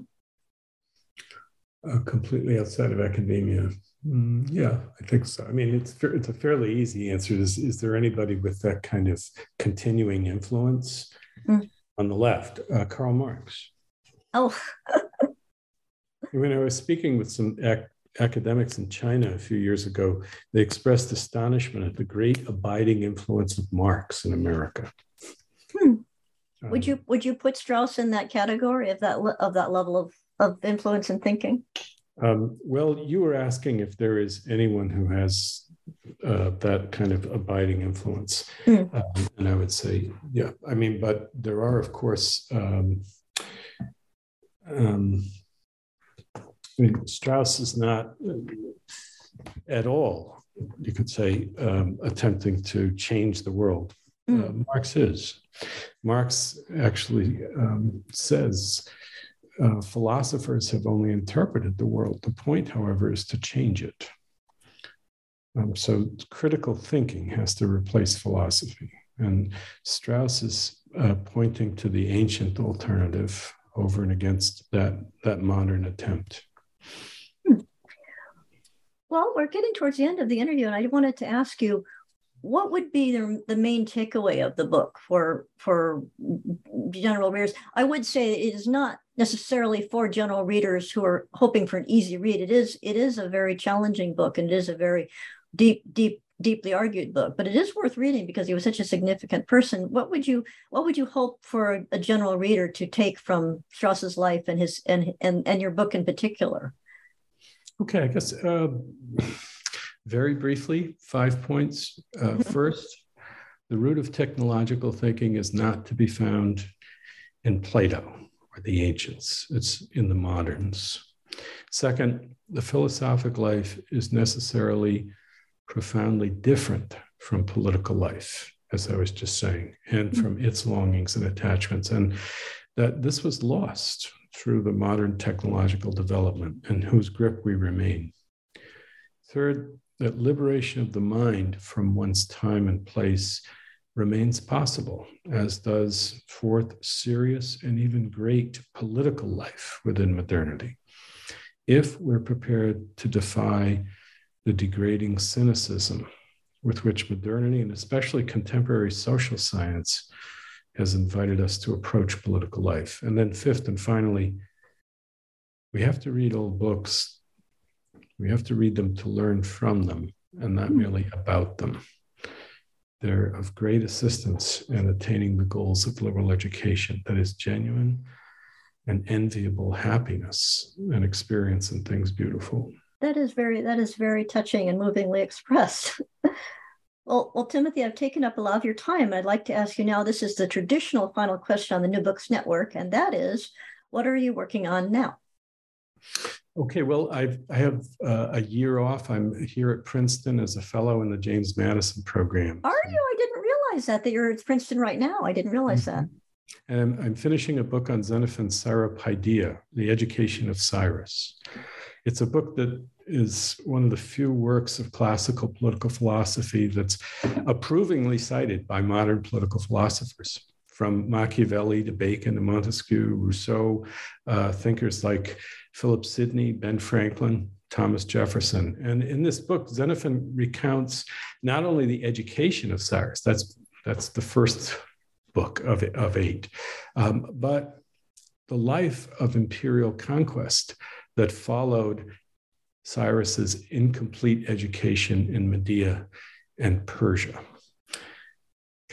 Uh, completely outside of academia. Mm, yeah, I think so. I mean, it's it's a fairly easy answer. Is is there anybody with that kind of continuing influence mm. on the left? Uh, Karl Marx.
Oh. [LAUGHS]
when I was speaking with some ac- academics in China a few years ago, they expressed astonishment at the great abiding influence of Marx in America.
Hmm. would um, you would you put Strauss in that category of that of that level of of influence and thinking?
Um, well, you were asking if there is anyone who has uh, that kind of abiding influence. Mm. Um, and I would say, yeah, I mean, but there are, of course, um, um, I mean, Strauss is not at all, you could say, um, attempting to change the world. Mm. Uh, Marx is. Marx actually um, says uh, philosophers have only interpreted the world. The point, however, is to change it. Um, so critical thinking has to replace philosophy. And Strauss is uh, pointing to the ancient alternative over and against that, that modern attempt.
Hmm. Well, we're getting towards the end of the interview, and I wanted to ask you what would be the, the main takeaway of the book for for general readers? I would say it is not necessarily for general readers who are hoping for an easy read. It is it is a very challenging book and it is a very deep deep deeply argued book but it is worth reading because he was such a significant person. What would you what would you hope for a general reader to take from strauss's life and his and and, and your book in particular?
Okay i guess uh very briefly, five points. Uh, mm-hmm. first, the root of technological thinking is not to be found in Plato or the ancients, it's in the moderns. Second, the philosophic life is necessarily profoundly different from political life, as I was just saying, and mm-hmm. from its longings and attachments. And that this was lost through the modern technological development and whose grip we remain. Third, that liberation of the mind from one's time and place remains possible, as does fourth, serious and even great political life within modernity. If we're prepared to defy the degrading cynicism with which modernity and especially contemporary social science has invited us to approach political life. And then, fifth and finally, we have to read old books We have to read them to learn from them and not
Hmm.
merely about them. They're of great assistance in attaining the goals of liberal education that is genuine and enviable happiness and experience in things beautiful.
That is very that is very touching and movingly expressed. [LAUGHS] well, well, Timothy, I've taken up a lot of your time. I'd like to ask you now. This is the traditional final question on the New Books Network, and that is, what are you working on now?
Okay, well, I've, I have uh, a year off. I'm here at Princeton as a fellow in the James Madison program.
Are you? I didn't realize that that you're at Princeton right now. I didn't realize that.
And I'm, I'm finishing a book on Xenophon's Cyropaedia, The Education of Cyrus. It's a book that is one of the few works of classical political philosophy that's approvingly cited by modern political philosophers, from Machiavelli to Bacon to Montesquieu, Rousseau, uh, thinkers like Philip Sidney, Ben Franklin, Thomas Jefferson. And in this book, Xenophon recounts not only the education of Cyrus, that's, that's the first book of, of eight, um, but the life of imperial conquest that followed Cyrus's incomplete education in Media and Persia.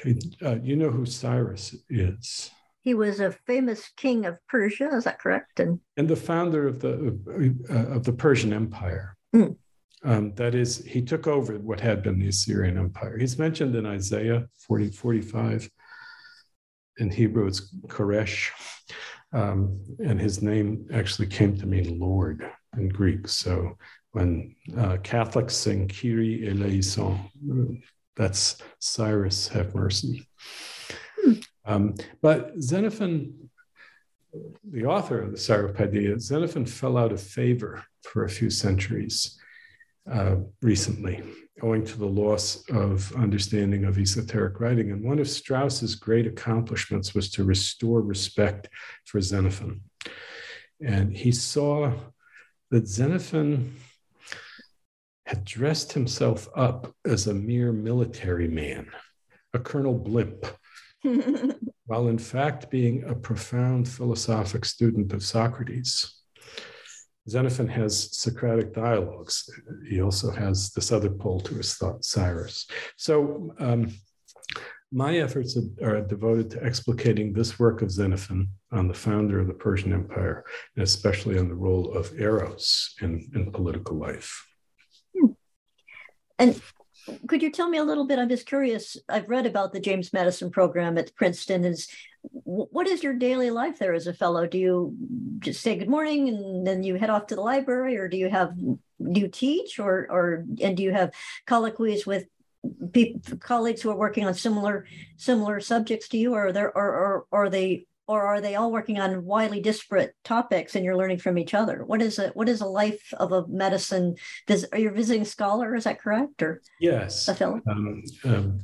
Okay, uh, you know who Cyrus is.
He was a famous king of Persia. Is that correct? And
and the founder of the uh, of the Persian Empire.
Mm.
Um, that is, he took over what had been the Assyrian Empire. He's mentioned in Isaiah 40, 45. In Hebrew, it's Koresh. Um, and his name actually came to mean Lord in Greek. So when uh, Catholics sing Kyrie eleison, that's Cyrus, have mercy.
Hmm.
Um, but Xenophon, the author of the Cyropaedia, Xenophon fell out of favor for a few centuries uh, recently, owing to the loss of understanding of esoteric writing. And one of Strauss's great accomplishments was to restore respect for Xenophon. And he saw that Xenophon had dressed himself up as a mere military man, a Colonel Blimp, [LAUGHS] while in fact being a profound philosophic student of Socrates. Xenophon has Socratic dialogues. He also has this other pole to his thought, Cyrus. So um, my efforts are devoted to explicating this work of Xenophon on the founder of the Persian Empire, and especially on the role of Eros in, in political life.
And could you tell me a little bit? I'm just curious. I've read about the James Madison program at Princeton. Is what is your daily life there as a fellow? Do you just say good morning and then you head off to the library, or do you have do you teach, or or and do you have colloquies with people, colleagues who are working on similar similar subjects to you, or are there or or, or are they or are they all working on widely disparate topics and you're learning from each other? What is a what is a life of a Madison? Does are you a visiting scholar? Is that correct? Or
yes,
a fellow?
Um, um,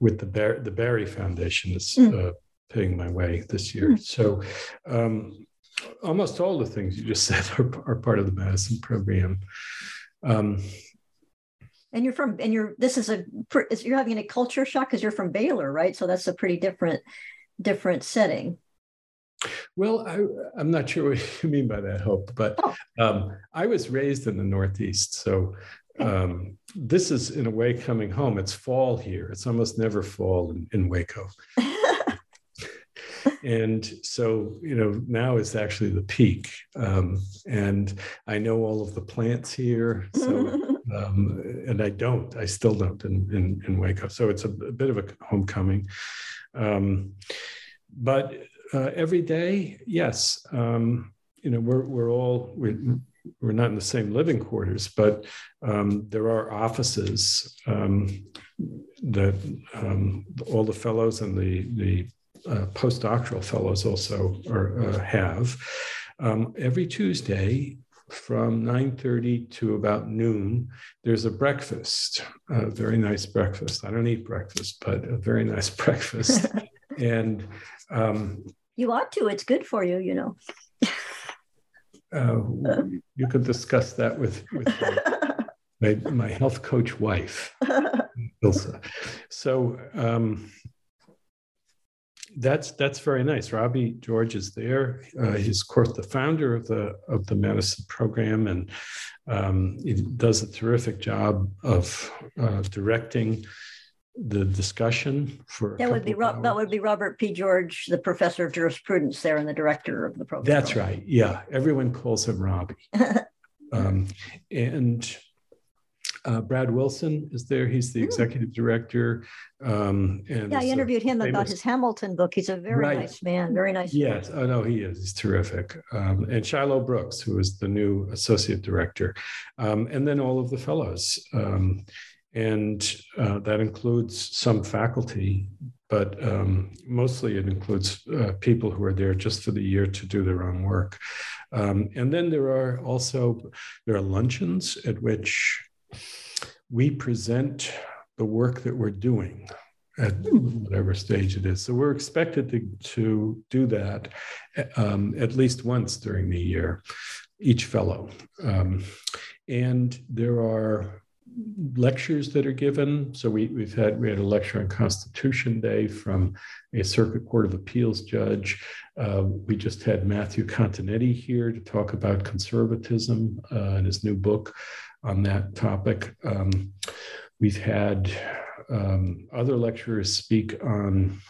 with the Bar- the Barry Foundation is mm. uh, paying my way this year. Mm. So um, almost all the things you just [LAUGHS] said are, are part of the Madison program. Um,
and you're from and you're this is a you're having a culture shock because you're from Baylor, right? So that's a pretty different different setting.
Well, I, am not sure what [LAUGHS] you mean by that, Hope, but oh. um, I was raised in the Northeast. So um, this is, in a way, coming home. It's fall here. It's almost never fall in, in Waco. [LAUGHS] and so, you know, now is actually the peak. Um, and I know all of the plants here. So, [LAUGHS] um, and I don't, I still don't in, in, in Waco. So it's a, a bit of a homecoming. Um, but uh, every day, yes, um, you know, we're, we're all, we're, we're not in the same living quarters, but um, there are offices um, that um, all the fellows and the, the uh, postdoctoral fellows also are, uh, have. Um, every Tuesday, from 9.30 to about noon there's a breakfast a very nice breakfast. I don't eat breakfast but a very nice [LAUGHS] breakfast. And um,
you ought to it's good for you you know.
uh, you could discuss that with, with my, my, health coach wife, [LAUGHS] Ilsa. So, um, that's that's very nice. Robbie George is there. Uh, he's of course the founder of the of the Madison program, and um, he does a terrific job of uh, directing the discussion for.
That would be Ro- that would be Robert P. George, the professor of jurisprudence there and the director of the program.
That's right. Yeah, everyone calls him Robbie. [LAUGHS] um, and uh, Brad Wilson is there. He's the hmm. executive director.
Um, and yeah, I interviewed him famous... about his Hamilton book. He's a very right. nice man, very nice.
Yes, man. oh no, he is. He's terrific. Um, and Shiloh Brooks, who is the new associate director, um, and then all of the fellows. Um, and uh, that includes some faculty, but um, mostly it includes uh, people who are there just for the year to do their own work. Um, and then there are also there are luncheons at which we present the work that we're doing at whatever stage it is. So we're expected to, to do that um, at least once during the year, each fellow. Um, and there are lectures that are given. So we, we've had we had a lecture on Constitution Day from a Circuit Court of Appeals judge. Uh, we just had Matthew Continetti here to talk about conservatism uh, in his new book on that topic. Um, we've had um, other lecturers speak on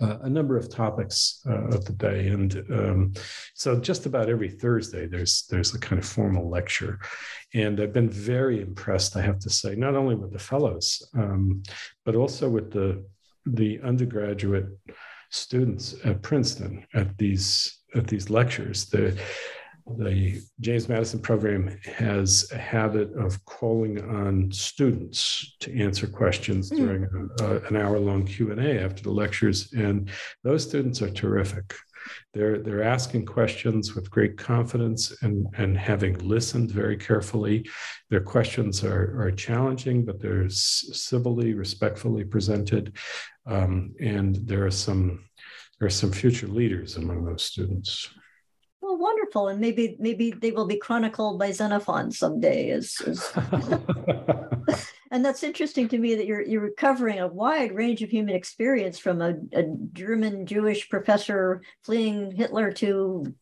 uh, a number of topics uh, of the day, and um, so just about every Thursday there's there's a kind of formal lecture, and I've been very impressed, I have to say, not only with the fellows, um, but also with the the undergraduate students at Princeton at these at these lectures. The the James Madison program has a habit of calling on students to answer questions mm. during a, a, an hour-long Q&A after the lectures, and those students are terrific. They're, they're asking questions with great confidence and, and having listened very carefully. Their questions are, are challenging, but they're civilly, respectfully presented. Um, and there are some there are some future leaders among those students
wonderful, and maybe maybe they will be chronicled by Xenophon someday. As, as [LAUGHS] and that's interesting to me that you're you're recovering a wide range of human experience from a, a German Jewish professor fleeing Hitler to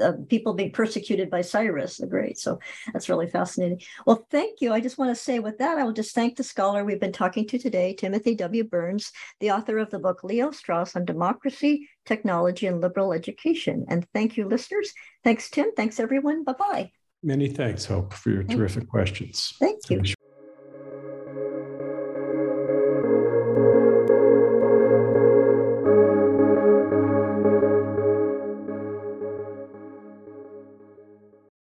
uh, people being persecuted by Cyrus the Great. So that's really fascinating. Well, thank you. I just want to say with that, I will just thank the scholar we've been talking to today, Timothy W. Burns, the author of the book Leo Strauss on Democracy, Technology, and Liberal Education. And thank you, listeners. Thanks, Tim. Thanks, everyone. Bye bye.
Many thanks, Hope, for your terrific questions.
Thank you.